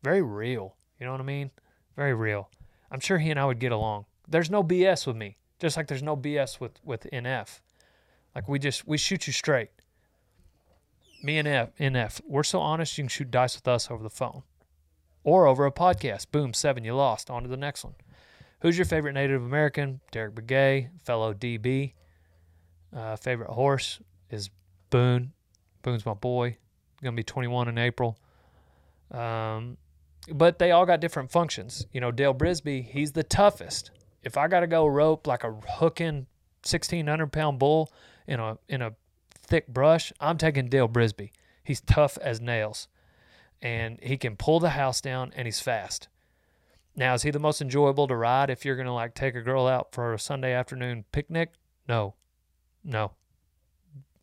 very real. You know what I mean? Very real. I'm sure he and I would get along. There's no BS with me, just like there's no BS with with NF. Like we just we shoot you straight. Me and F, NF, we're so honest. You can shoot dice with us over the phone, or over a podcast. Boom, seven, you lost. On to the next one. Who's your favorite Native American? Derek Begay, fellow DB. Uh, favorite horse is Boone. Boone's my boy. Gonna be 21 in April. Um, but they all got different functions. You know, Dale Brisby, he's the toughest. If I got to go rope like a hooking 1600 pound bull in a in a thick brush, I'm taking Dale Brisby. He's tough as nails, and he can pull the house down, and he's fast. Now, is he the most enjoyable to ride if you're gonna like take a girl out for a Sunday afternoon picnic? No, no.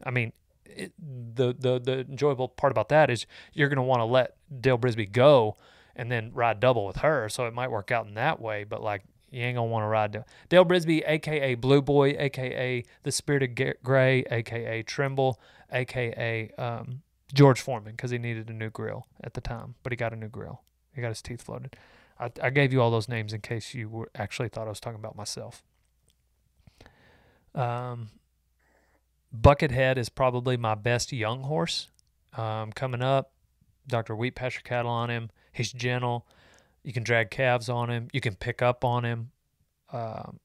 I mean, it, the the the enjoyable part about that is you're gonna want to let Dale Brisby go and then ride double with her, so it might work out in that way. But like, you ain't gonna want to ride Dale, Dale Brisby, aka Blue Boy, aka the Spirited G- Gray, aka Trimble, aka um, George Foreman, because he needed a new grill at the time, but he got a new grill. He got his teeth floated. I, I gave you all those names in case you were actually thought I was talking about myself. Um, Buckethead is probably my best young horse. Um, coming up, Dr. Wheat Pasture Cattle on him. He's gentle. You can drag calves on him. You can pick up on him. Um,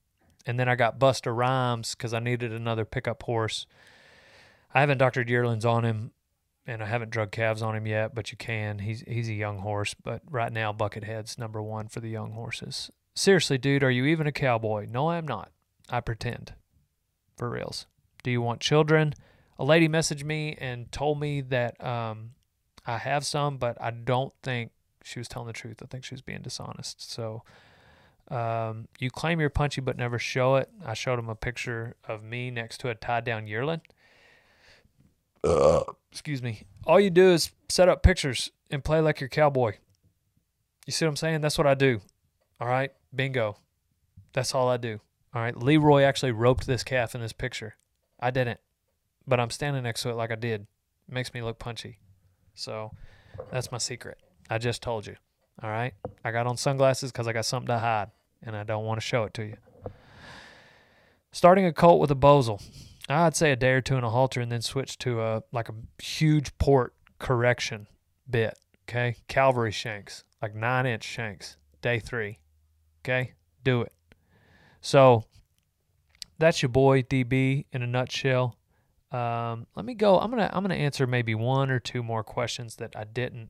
and then I got Busta Rhymes because I needed another pickup horse. I haven't doctored yearlings on him, and I haven't drug calves on him yet, but you can. He's he's a young horse, but right now Buckethead's number one for the young horses. Seriously, dude, are you even a cowboy? No, I'm not. I pretend. For reals. Do you want children? A lady messaged me and told me that um, I have some, but I don't think she was telling the truth. I think she was being dishonest. So um, you claim you're punchy but never show it. I showed him a picture of me next to a tied down yearling. Excuse me. All you do is set up pictures and play like you're cowboy. You see what I'm saying? That's what I do. All right. Bingo. That's all I do. All right. Leroy actually roped this calf in this picture. I didn't, but I'm standing next to it like I did. It makes me look punchy. So that's my secret. I just told you. All right. I got on sunglasses because I got something to hide and I don't want to show it to you. Starting a colt with a bosal. I'd say a day or two in a halter and then switch to a like a huge port correction bit. Okay. Calvary shanks, like nine inch shanks. Day three. Okay. Do it. So that's your boy DB in a nutshell. Um, let me go. I'm gonna I'm gonna answer maybe one or two more questions that I didn't.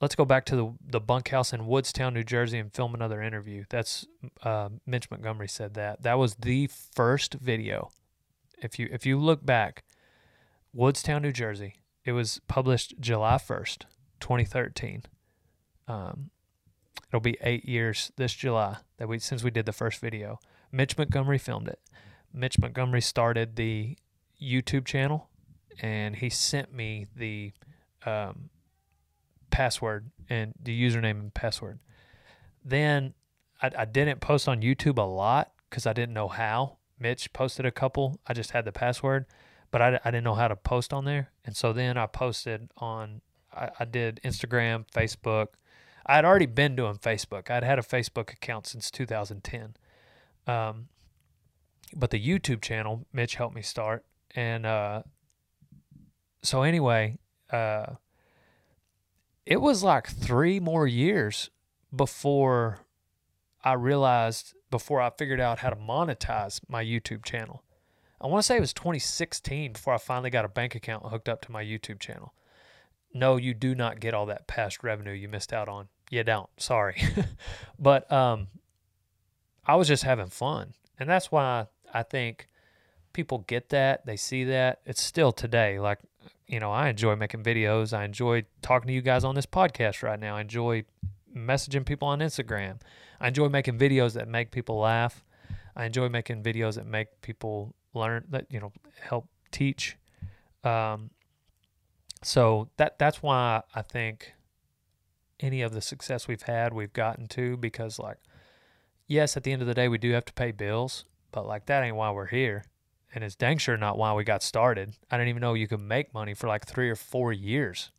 Let's go back to the the bunkhouse in Woodstown, New Jersey, and film another interview. That's uh, Mitch Montgomery said that. That was the first video. If you if you look back, Woodstown, New Jersey. It was published July first, 2013. Um, it'll be eight years this July that we since we did the first video. Mitch Montgomery filmed it. Mitch Montgomery started the YouTube channel, and he sent me the um, password and the username and password. Then I, I didn't post on YouTube a lot because I didn't know how. Mitch posted a couple. I just had the password, but I, I didn't know how to post on there. And so then I posted on, I, I did Instagram, Facebook. I had already been doing Facebook. I'd had a Facebook account since 2010. Um, but the YouTube channel, Mitch helped me start. And uh, so, anyway, uh, it was like three more years before I realized, before I figured out how to monetize my YouTube channel. I want to say it was 2016 before I finally got a bank account hooked up to my YouTube channel. No, you do not get all that past revenue you missed out on. You don't. Sorry. but um, I was just having fun. And that's why I think people get that. They see that. It's still today. Like, you know, I enjoy making videos. I enjoy talking to you guys on this podcast right now. I enjoy messaging people on Instagram. I enjoy making videos that make people laugh. I enjoy making videos that make people learn that, you know, help teach. Um, so that that's why I think any of the success we've had, we've gotten to because like yes, at the end of the day, we do have to pay bills, but like that ain't why we're here. And it's dang sure not why we got started. I didn't even know you could make money for like three or four years.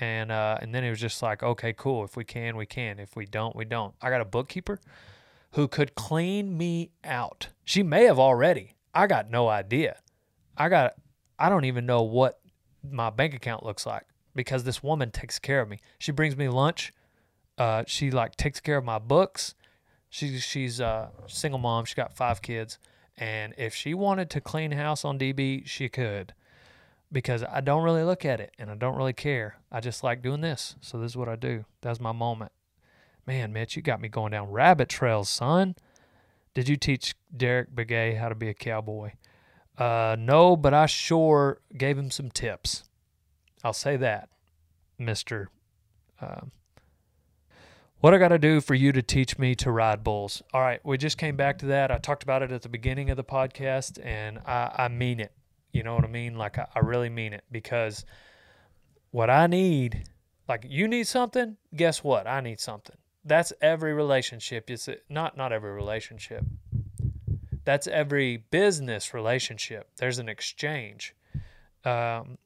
And uh, and then it was just like, okay, cool. If we can, we can. If we don't, we don't. I got a bookkeeper who could clean me out. She may have already. I got no idea. I got I don't even know what my bank account looks like because this woman takes care of me. She brings me lunch. Uh, she like takes care of my books. She's she's a single mom. She got five kids, and if she wanted to clean house on DB, she could. Because I don't really look at it and I don't really care. I just like doing this. So this is what I do. That's my moment. Man, Mitch, you got me going down rabbit trails, son. Did you teach Derek Begay how to be a cowboy? Uh, no, but I sure gave him some tips. I'll say that. Um, what I got to do for you to teach me to ride bulls? All right, we just came back to that. I talked about it at the beginning of the podcast, and I, I mean it. You know what I mean? Like I, I really mean it because what I need, like you need something. Guess what? I need something. That's every relationship. It's not not every relationship. That's every business relationship. There's an exchange. Um,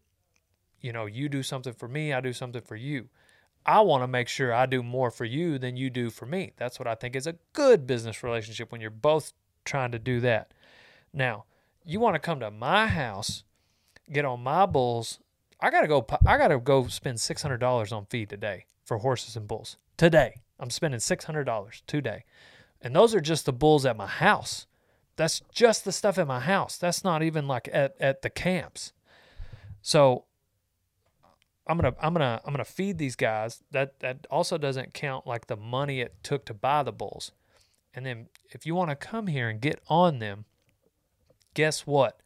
you know, you do something for me, I do something for you. I want to make sure I do more for you than you do for me. That's what I think is a good business relationship when you're both trying to do that. Now, you want to come to my house, get on my bulls. I gotta go. I gotta go spend six hundred dollars on feed today for horses and bulls. Today, I'm spending six hundred dollars today, and those are just the bulls at my house. That's just the stuff at my house. That's not even like at at the camps. So I'm gonna I'm gonna I'm gonna feed these guys. That that also doesn't count like the money it took to buy the bulls. And then if you want to come here and get on them, guess what?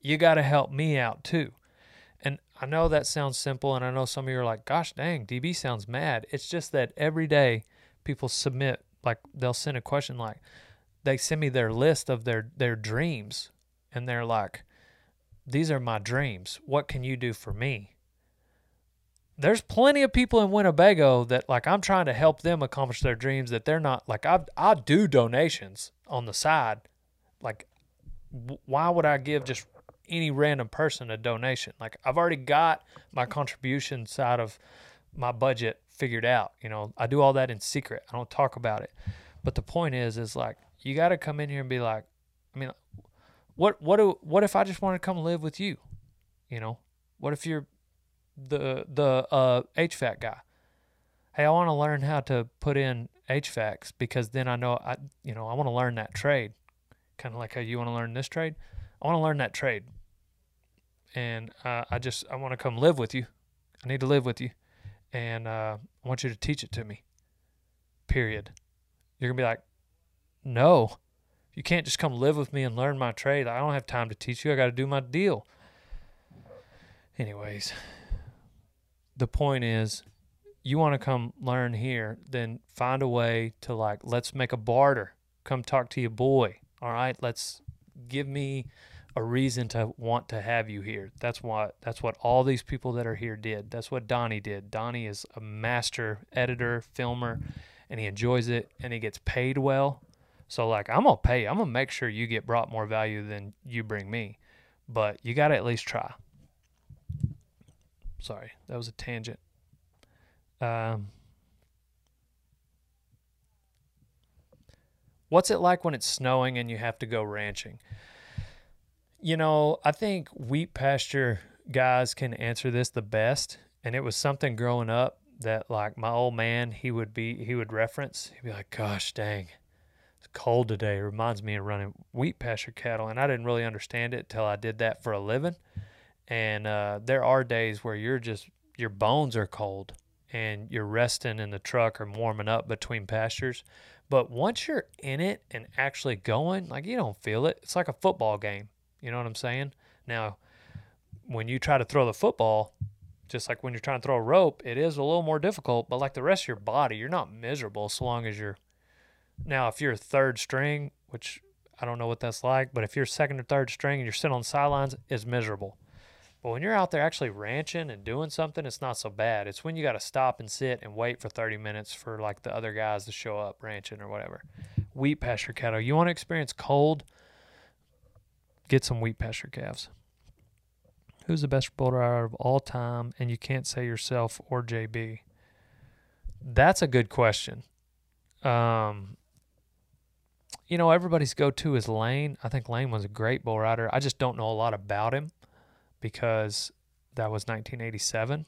You got to help me out too. And I know that sounds simple, and I know some of you are like, "Gosh, dang, DB sounds mad." It's just that every day people submit like they'll send a question like they send me their list of their their dreams, and they're like, "These are my dreams. What can you do for me?" There's plenty of people in Winnebago that like I'm trying to help them accomplish their dreams that they're not like I I do donations on the side. Like why would I give just any random person a donation? Like I've already got my contribution side of my budget figured out, you know. I do all that in secret. I don't talk about it. But the point is is like you got to come in here and be like I mean what what do what if I just want to come live with you? You know? What if you're the the uh, HVAC guy. Hey, I want to learn how to put in HVACs because then I know I you know I want to learn that trade. Kind of like how you want to learn this trade. I want to learn that trade, and uh, I just I want to come live with you. I need to live with you, and uh, I want you to teach it to me. Period. You're gonna be like, no, you can't just come live with me and learn my trade. I don't have time to teach you. I got to do my deal. Anyways, the point is you want to come learn here, then find a way to like, let's make a barter. Come talk to your boy. All right. Let's give me a reason to want to have you here. That's what that's what all these people that are here did. That's what Donnie did. Donnie is a master editor, filmer, and he enjoys it and he gets paid well. So like I'm gonna pay. I'm gonna make sure you get brought more value than you bring me. But you gotta at least try. Sorry, that was a tangent. Um, what's it like when it's snowing and you have to go ranching? You know, I think wheat pasture guys can answer this the best. And it was something growing up that, like, my old man, he would be, he would reference. He'd be like, gosh, dang, it's cold today. It reminds me of running wheat pasture cattle. And I didn't really understand it till I did that for a living and uh, there are days where you're just your bones are cold and you're resting in the truck or warming up between pastures. But once you're in it and actually going like you don't feel it. It's like a football game. You know what i'm saying? Now when you try to throw the football just like when you're trying to throw a rope it is a little more difficult but like the rest of your body you're not miserable so long as you're now if you're third string which i don't know what that's like but if you're second or third string and you're sitting on the sidelines it's miserable but when you're out there actually ranching and doing something, it's not so bad. It's when you got to stop and sit and wait for 30 minutes for like the other guys to show up ranching or whatever. Wheat pasture cattle. You want to experience cold? get some wheat pasture calves. Who's the best bull rider of all time? And you can't say yourself or JB. That's a good question. Um, you know, everybody's go to is Lane. I think Lane was a great bull rider. I just don't know a lot about him because that was 1987.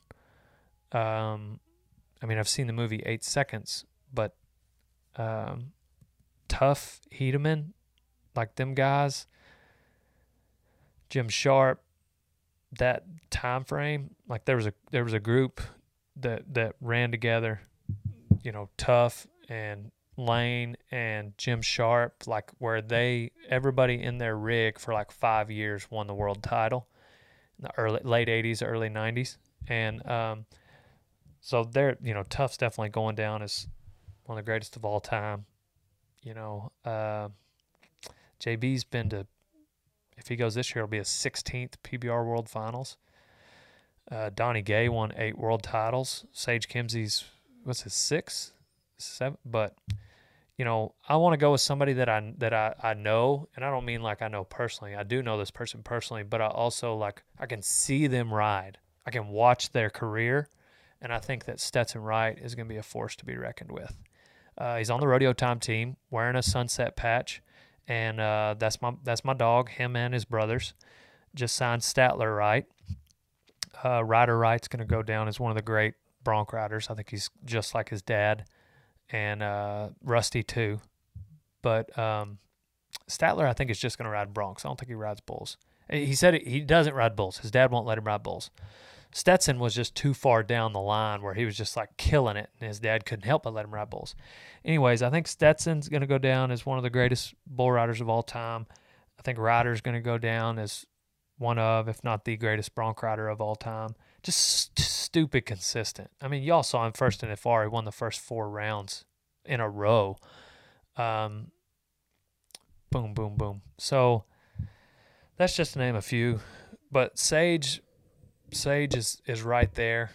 Um, I mean, I've seen the movie Eight Seconds, but um, Tuf Hedeman, like them guys, Jim Sharp, that time frame, like there was a there was a group that that ran together, you know, Tuf and Lane and Jim Sharp, like where they everybody in their rig for like five years won the world title the early late eighties, early nineties. And um so they're you know, Tuf's definitely going down as one of the greatest of all time. You know, uh, JB's been to if he goes this year it'll be his sixteenth PBR World Finals. Uh, Donnie Gay won eight world titles. Sage Kimzey's what's his six, seven, but you know, I want to go with somebody that I that I, I know, and I don't mean like I know personally. I do know this person personally, but I also like I can see them ride. I can watch their career, and I think that Stetson Wright is going to be a force to be reckoned with. Uh, he's on the rodeo time team, wearing a sunset patch, and uh, that's my that's my dog. Him and his brothers just signed Statler Wright. Uh, Ryder Wright's going to go down as one of the great bronc riders. I think he's just like his dad and uh, Rusty too. But um, Statler, I think, is just going to ride broncs. I don't think he rides bulls. He said he doesn't ride bulls. His dad won't let him ride bulls. Stetson was just too far down the line where he was just like killing it, and his dad couldn't help but let him ride bulls. Anyways, I think Stetson's going to go down as one of the greatest bull riders of all time. I think Ryder's going to go down as one of, if not the greatest bronc rider of all time just st- stupid consistent. I mean, y'all saw him first NFR. He won the first four rounds in a row. Um, boom, boom, boom. So that's just to name a few. But Sage, Sage is is right there.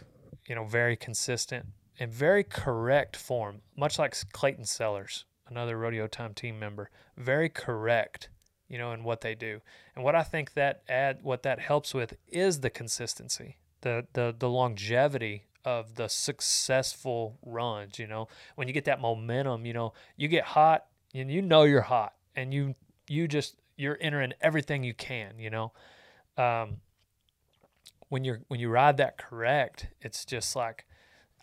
You know, very consistent and very correct form, much like Clayton Sellers, another rodeo time team member. Very correct you know, in what they do. And what I think that add what that helps with is the consistency the the the longevity of the successful runs. You know, when you get that momentum, you know, you get hot and you know you're hot, and you you just you're entering everything you can. You know, um, when you're when you ride that correct, it's just like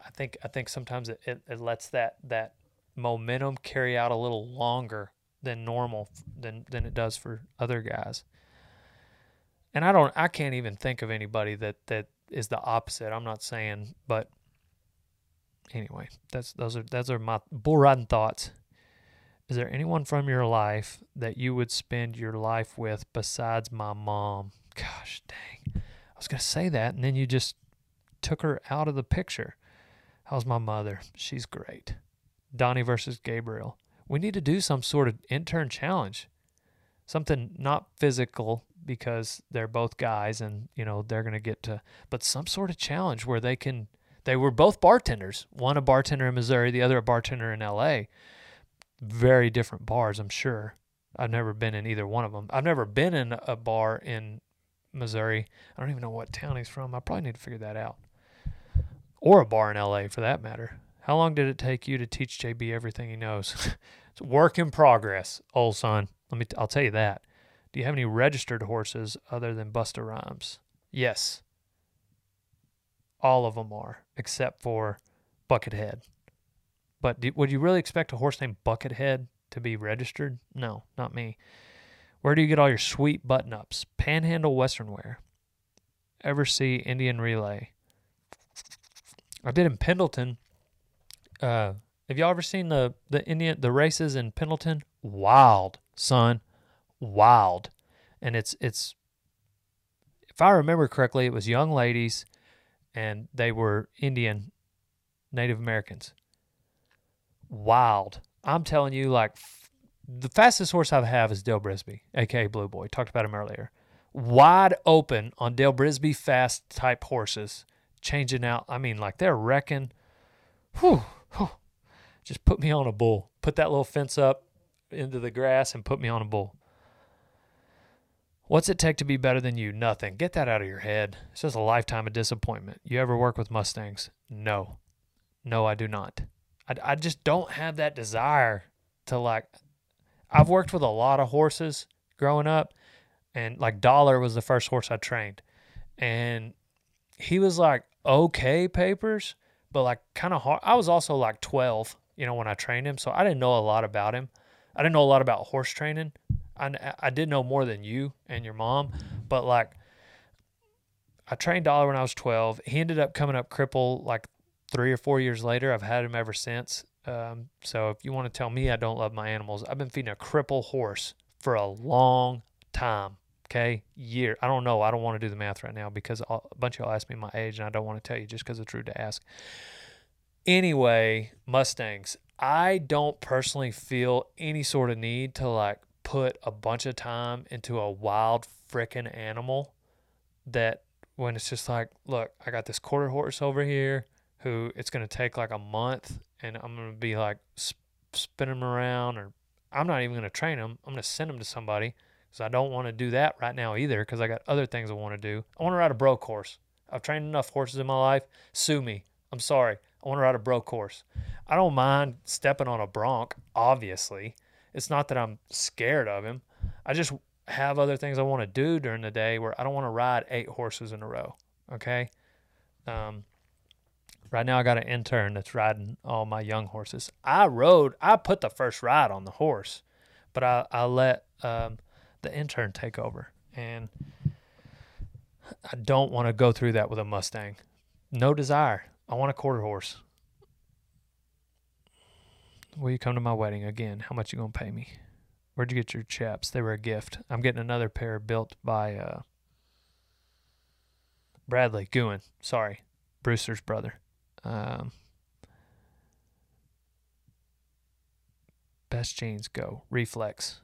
I think I think sometimes it, it, it lets that that momentum carry out a little longer than normal than than it does for other guys. And I don't I can't even think of anybody that that is the opposite. I'm not saying, but anyway, that's those are those are my bull riding thoughts. Is there anyone from your life that you would spend your life with besides my mom? Gosh dang. I was gonna say that and then you just took her out of the picture. How's my mother? She's great. Donnie versus Gabriel. We need to do some sort of intern challenge. Something not physical because they're both guys and you know they're going to get to but some sort of challenge where they can they were both bartenders one a bartender in missouri the other a bartender in la very different bars i'm sure. I've never been in either one of them i've never been in a bar in missouri. I don't even know what town he's from. I probably need to figure that out. Or a bar in la for that matter. How long did it take you to teach jb everything he knows? It's work in progress old son. Let me t- i'll tell you that do you have any registered horses other than Busta Rhymes? Yes. All of them are, except for Buckethead. But do, would you really expect a horse named Buckethead to be registered? No, not me. Where do you get all your sweet button ups? Panhandle Western Wear. Ever see Indian Relay? I did in Pendleton. Uh, have y'all ever seen the the Indian the races in Pendleton? Wild, son wild. And it's it's if I remember correctly, it was young ladies and they were Indian Native Americans. Wild. I'm telling you, like f- the fastest horse I have is Dale Brisby, aka Blue Boy. Talked about him earlier. Wide open on Dale Brisby fast type horses, changing out. I mean, like they're wrecking. Whew, whew. Just put me on a bull. Put that little fence up into the grass and put me on a bull. What's it take to be better than you? Nothing. Get that out of your head. It's just a lifetime of disappointment. You ever work with Mustangs? No. No, I do not. I, I just don't have that desire to like. I've worked with a lot of horses growing up, and like Dollar was the first horse I trained. And he was like okay papers, but like kind of hard. I was also like 12, you know, when I trained him. So I didn't know a lot about him. I didn't know a lot about horse training. I, I did know more than you and your mom, but like I trained Dollar when I was 12. He ended up coming up crippled like three or four years later. I've had him ever since. Um, so if you want to tell me I don't love my animals, I've been feeding a cripple horse for a long time. Okay, year. I don't know. I don't want to do the math right now because a bunch of y'all asked me my age, and I don't want to tell you just because it's rude to ask. Anyway, Mustangs. I don't personally feel any sort of need to like put a bunch of time into a wild frickin' animal that when it's just like, look, I got this quarter horse over here who it's going to take like a month and I'm going to be like sp- spinning him around or I'm not even going to train him. I'm going to send him to somebody because I don't want to do that right now either because I got other things I want to do. I want to ride a broke horse. I've trained enough horses in my life. Sue me. I'm sorry. I want to ride a broke horse. I don't mind stepping on a bronc, obviously. It's not that I'm scared of him. I just have other things I want to do during the day where I don't want to ride eight horses in a row. Okay. Um, right now I got an intern that's riding all my young horses. I rode, I put the first ride on the horse, but I, I let um, the intern take over. And I don't want to go through that with a Mustang. No desire. I want a quarter horse. Will you come to my wedding again? How much you gonna pay me? Where'd you get your chaps? They were a gift. I'm getting another pair built by uh, Bradley Gouen. Sorry, Brewster's brother. Um, best jeans go reflex.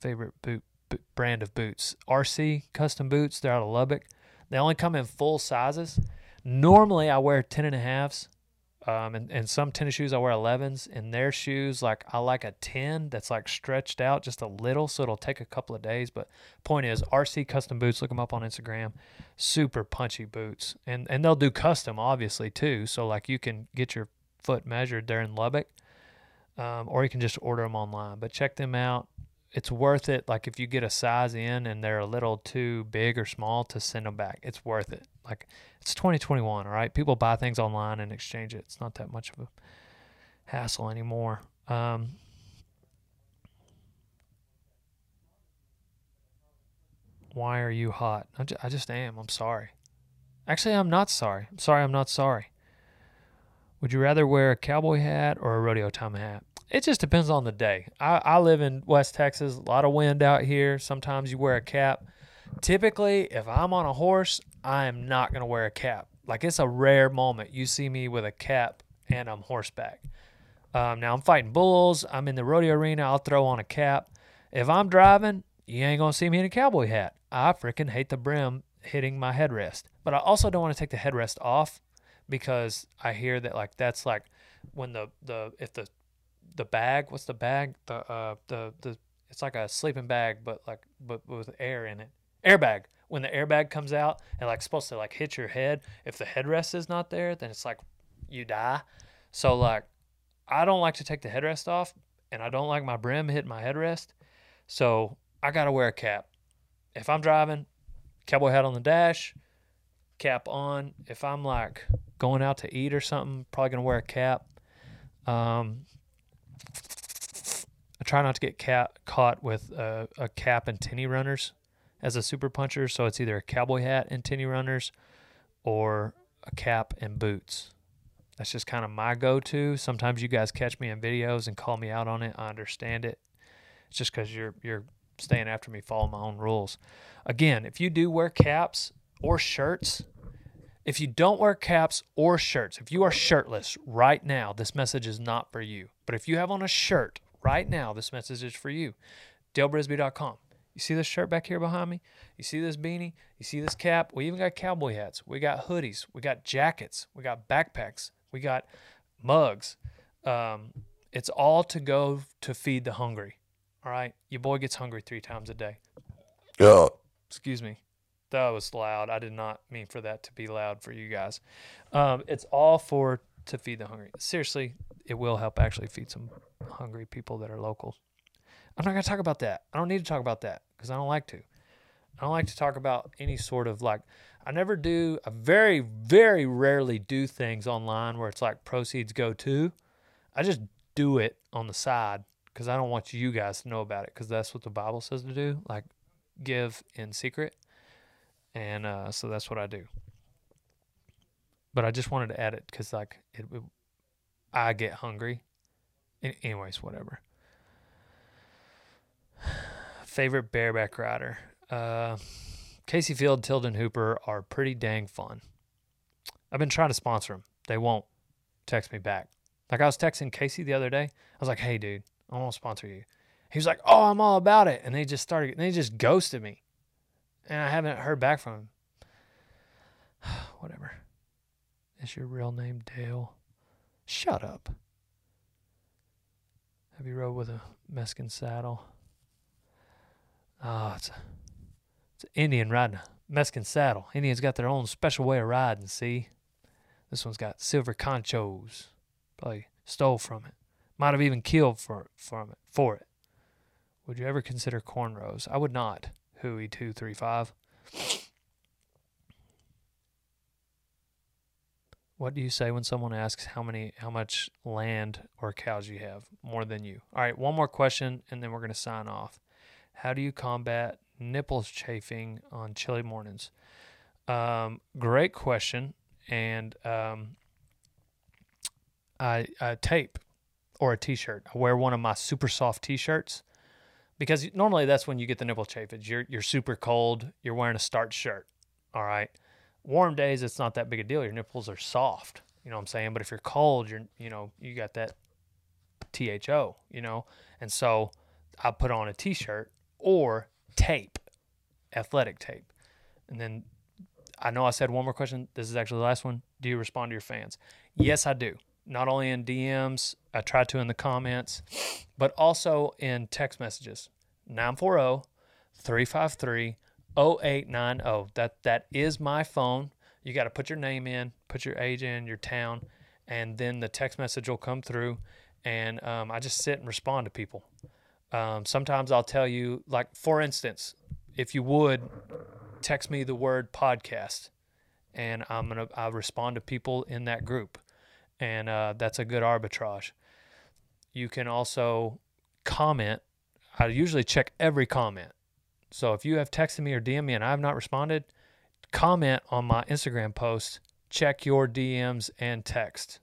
Favorite boot, boot brand of boots RC custom boots. They're out of Lubbock. They only come in full sizes. Normally I wear ten and a halves. Um, and, and some tennis shoes I wear 11s, and their shoes like I like a 10 that's like stretched out just a little, so it'll take a couple of days. But point is, RC Custom Boots, look them up on Instagram. Super punchy boots, and and they'll do custom obviously too. So like you can get your foot measured there in Lubbock, um, or you can just order them online. But check them out. It's worth it. Like if you get a size in and they're a little too big or small to send them back, it's worth it. Like it's 2021, all right? People buy things online and exchange it. It's not that much of a hassle anymore. Um, why are you hot? I, ju- I just am. I'm sorry. Actually, I'm not sorry. I'm sorry. I'm not sorry. Would you rather wear a cowboy hat or a rodeo time hat? It just depends on the day. I, I live in West Texas, a lot of wind out here. Sometimes you wear a cap. Typically, if I'm on a horse, I am not going to wear a cap. Like it's a rare moment you see me with a cap and I'm horseback. Um, now I'm fighting bulls. I'm in the rodeo arena. I'll throw on a cap. If I'm driving, you ain't gonna see me in a cowboy hat. I freaking hate the brim hitting my headrest. But I also don't want to take the headrest off because I hear that like that's like when the the if the the bag what's the bag the uh the the it's like a sleeping bag but like but with air in it airbag. When the airbag comes out and like supposed to like hit your head if the headrest is not there then it's like you die. So like i don't like to take the headrest off and i don't like my brim hitting my headrest. So i gotta wear a cap. If i'm driving cowboy hat on the dash cap on. If i'm like going out to eat or something probably gonna wear a cap. Um I try not to get caught with a, a cap and tinny runners as a super puncher. So it's either a cowboy hat and tinny runners or a cap and boots. That's just kind of my go to. Sometimes you guys catch me in videos and call me out on it. I understand it. It's just because you're you're staying after me, following my own rules. Again, if you do wear caps or shirts, if you don't wear caps or shirts, if you are shirtless right now, this message is not for you. But if you have on a shirt right now, this message is for you. DaleBrisby.com. You see this shirt back here behind me? You see this beanie? You see this cap? We even got cowboy hats. We got hoodies. We got jackets. We got backpacks. We got mugs. Um, it's all to go to feed the hungry. All right? Your boy gets hungry three times a day. Yeah. Excuse me. That was loud. I did not mean for that to be loud for you guys. Um, it's all for to feed the hungry. Seriously, it will help actually feed some hungry people that are local. I'm not going to talk about that. I don't need to talk about that because I don't like to. I don't like to talk about any sort of like, I never do, I very, very rarely do things online where it's like proceeds go to. I just do it on the side because I don't want you guys to know about it because that's what the Bible says to do, like give in secret. And uh, so that's what I do. But I just wanted to add it because like it, it, I get hungry. An- anyways, whatever. Favorite bareback rider. Uh, Kaycee Feild, Tilden Hooper are pretty dang fun. I've been trying to sponsor them. They won't text me back. Like I was texting Kaycee the other day. I was like, "Hey, dude, I want to sponsor you." He was like, "Oh, I'm all about it," and they just started. They just ghosted me, and I haven't heard back from him. Whatever. Is your real name Dale? Shut up. Have you rode with a Meskin saddle? Oh, it's a, it's an Indian riding a Meskin saddle. Indians got their own special way of riding, see? This one's got silver conchos. Probably stole from it. Might have even killed for from it for it. Would you ever consider cornrows? I would not. Hooey two three five. What do you say when someone asks how many how much land or cows you have? More than you. All right, one more question and then we're going to sign off. How do you combat nipples chafing on chilly mornings? Um, great question. And um, I, I tape or a t-shirt. I wear one of my super soft t-shirts because normally that's when you get the nipple chafage. You're you're super cold. You're wearing a starch shirt. All right. Warm days, it's not that big a deal. Your nipples are soft. You know what I'm saying? But if you're cold, you're you know you got that THO. You know, and so I put on a t-shirt or tape, athletic tape, and then I know I said one more question. This is actually the last one. Do you respond to your fans? Yes, I do. Not only in DMs, I try to in the comments, but also in text messages. 940 353 0890. That that is my phone. You got to put your name in, put your age in, your town, and then the text message will come through. And um, I just sit and respond to people. Um, sometimes I'll tell you, like for instance, if you would text me the word podcast, and I'm gonna I respond to people in that group, and uh, that's a good arbitrage. You can also comment. I usually check every comment. So if you have texted me or DM me and I have not responded, comment on my Instagram post. Check your DMs and text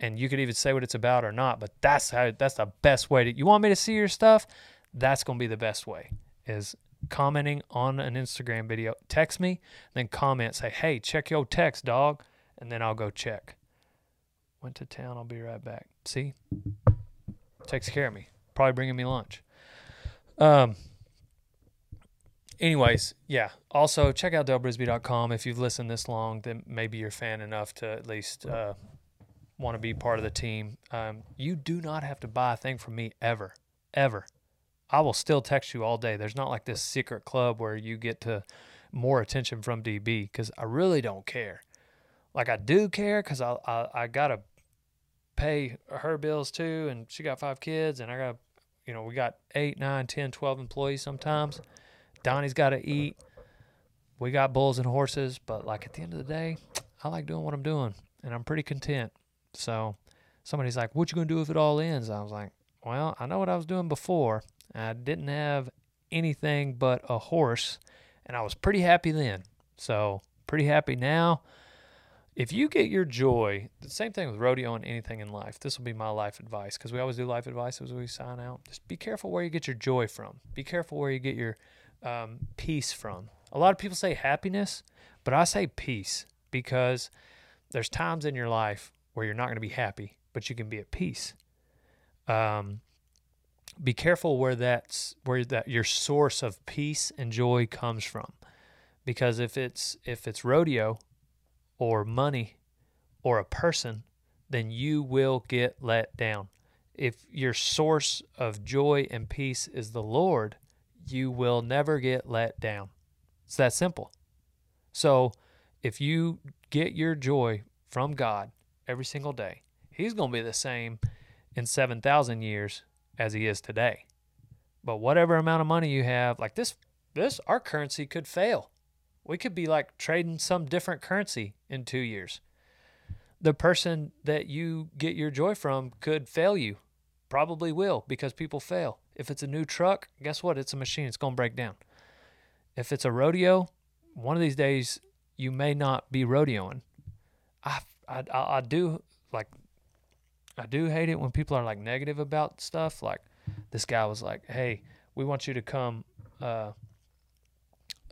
and you could even say what it's about or not but that's how that's the best way to you want me to see your stuff? That's going to be the best way is commenting on an instagram video. Text me then comment say hey check your text dog and then i'll go check. Went to town i'll be right back. See? Takes care of me. Probably bringing me lunch. Um anyways yeah. Also check out dalebrisby.com if you've listened this long then maybe you're fan enough to at least uh, want to be part of the team, um, you do not have to buy a thing from me ever, ever. I will still text you all day. There's not like this secret club where you get to more attention from DB because I really don't care. Like I do care because I, I I gotta pay her bills too, and she got five kids, and I got, you know, we got eight, nine, ten, twelve employees sometimes. Donnie's got to eat. We got bulls and horses, but like at the end of the day, I like doing what I'm doing, and I'm pretty content. So somebody's like, "What you gonna do if it all ends?" I was like, "Well, I know what I was doing before. I didn't have anything but a horse, and I was pretty happy then. So pretty happy now." If you get your joy, the same thing with rodeo and anything in life. This will be my life advice because we always do life advice as we sign out. Just be careful where you get your joy from. Be careful where you get your um, peace from. A lot of people say happiness, but I say peace because there's times in your life where you're not going to be happy, but you can be at peace. Um, be careful where that's where that your source of peace and joy comes from, because if it's if it's rodeo, or money, or a person, then you will get let down. If your source of joy and peace is the Lord, you will never get let down. It's that simple. So if you get your joy from God every single day, He's going to be the same in 7,000 years as He is today. But whatever amount of money you have, like this, this, our currency could fail. We could be like trading some different currency in two years. The person that you get your joy from could fail you. Probably will because people fail. If it's a new truck, guess what? It's a machine. It's going to break down. If it's a rodeo, one of these days you may not be rodeoing. I, I, I I do like, I do hate it when people are like negative about stuff. Like this guy was like, "Hey, we want you to come, uh,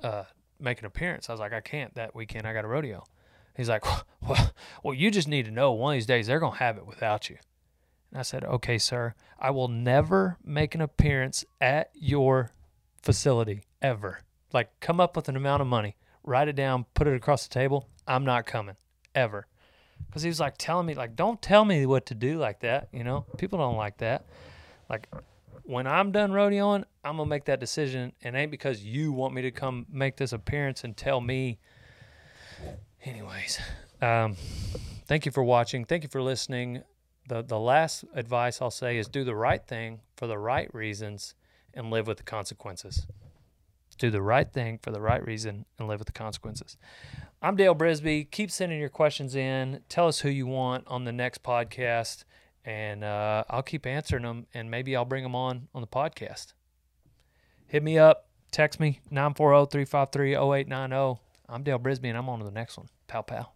uh, make an appearance." I was like, "I can't that weekend. I got a rodeo." He's like, "Well, well, you just need to know one of these days they're gonna have it without you." And I said, "Okay, sir. I will never make an appearance at your facility ever. Like, come up with an amount of money, write it down, put it across the table. I'm not coming ever." Because he was like telling me, like, "Don't tell me what to do like that." You know, people don't like that. Like, when I'm done rodeoing, I'm gonna make that decision, and ain't because you want me to come make this appearance and tell me. Anyways, um, thank you for watching. Thank you for listening. the The last advice I'll say is do the right thing for the right reasons and live with the consequences do the right thing for the right reason and live with the consequences. I'm Dale Brisby. Keep sending your questions in. Tell us who you want on the next podcast, and uh, I'll keep answering them, and maybe I'll bring them on on the podcast. Hit me up, text me, 940 353 0890. I'm Dale Brisby, and I'm on to the next one. Pow, pow.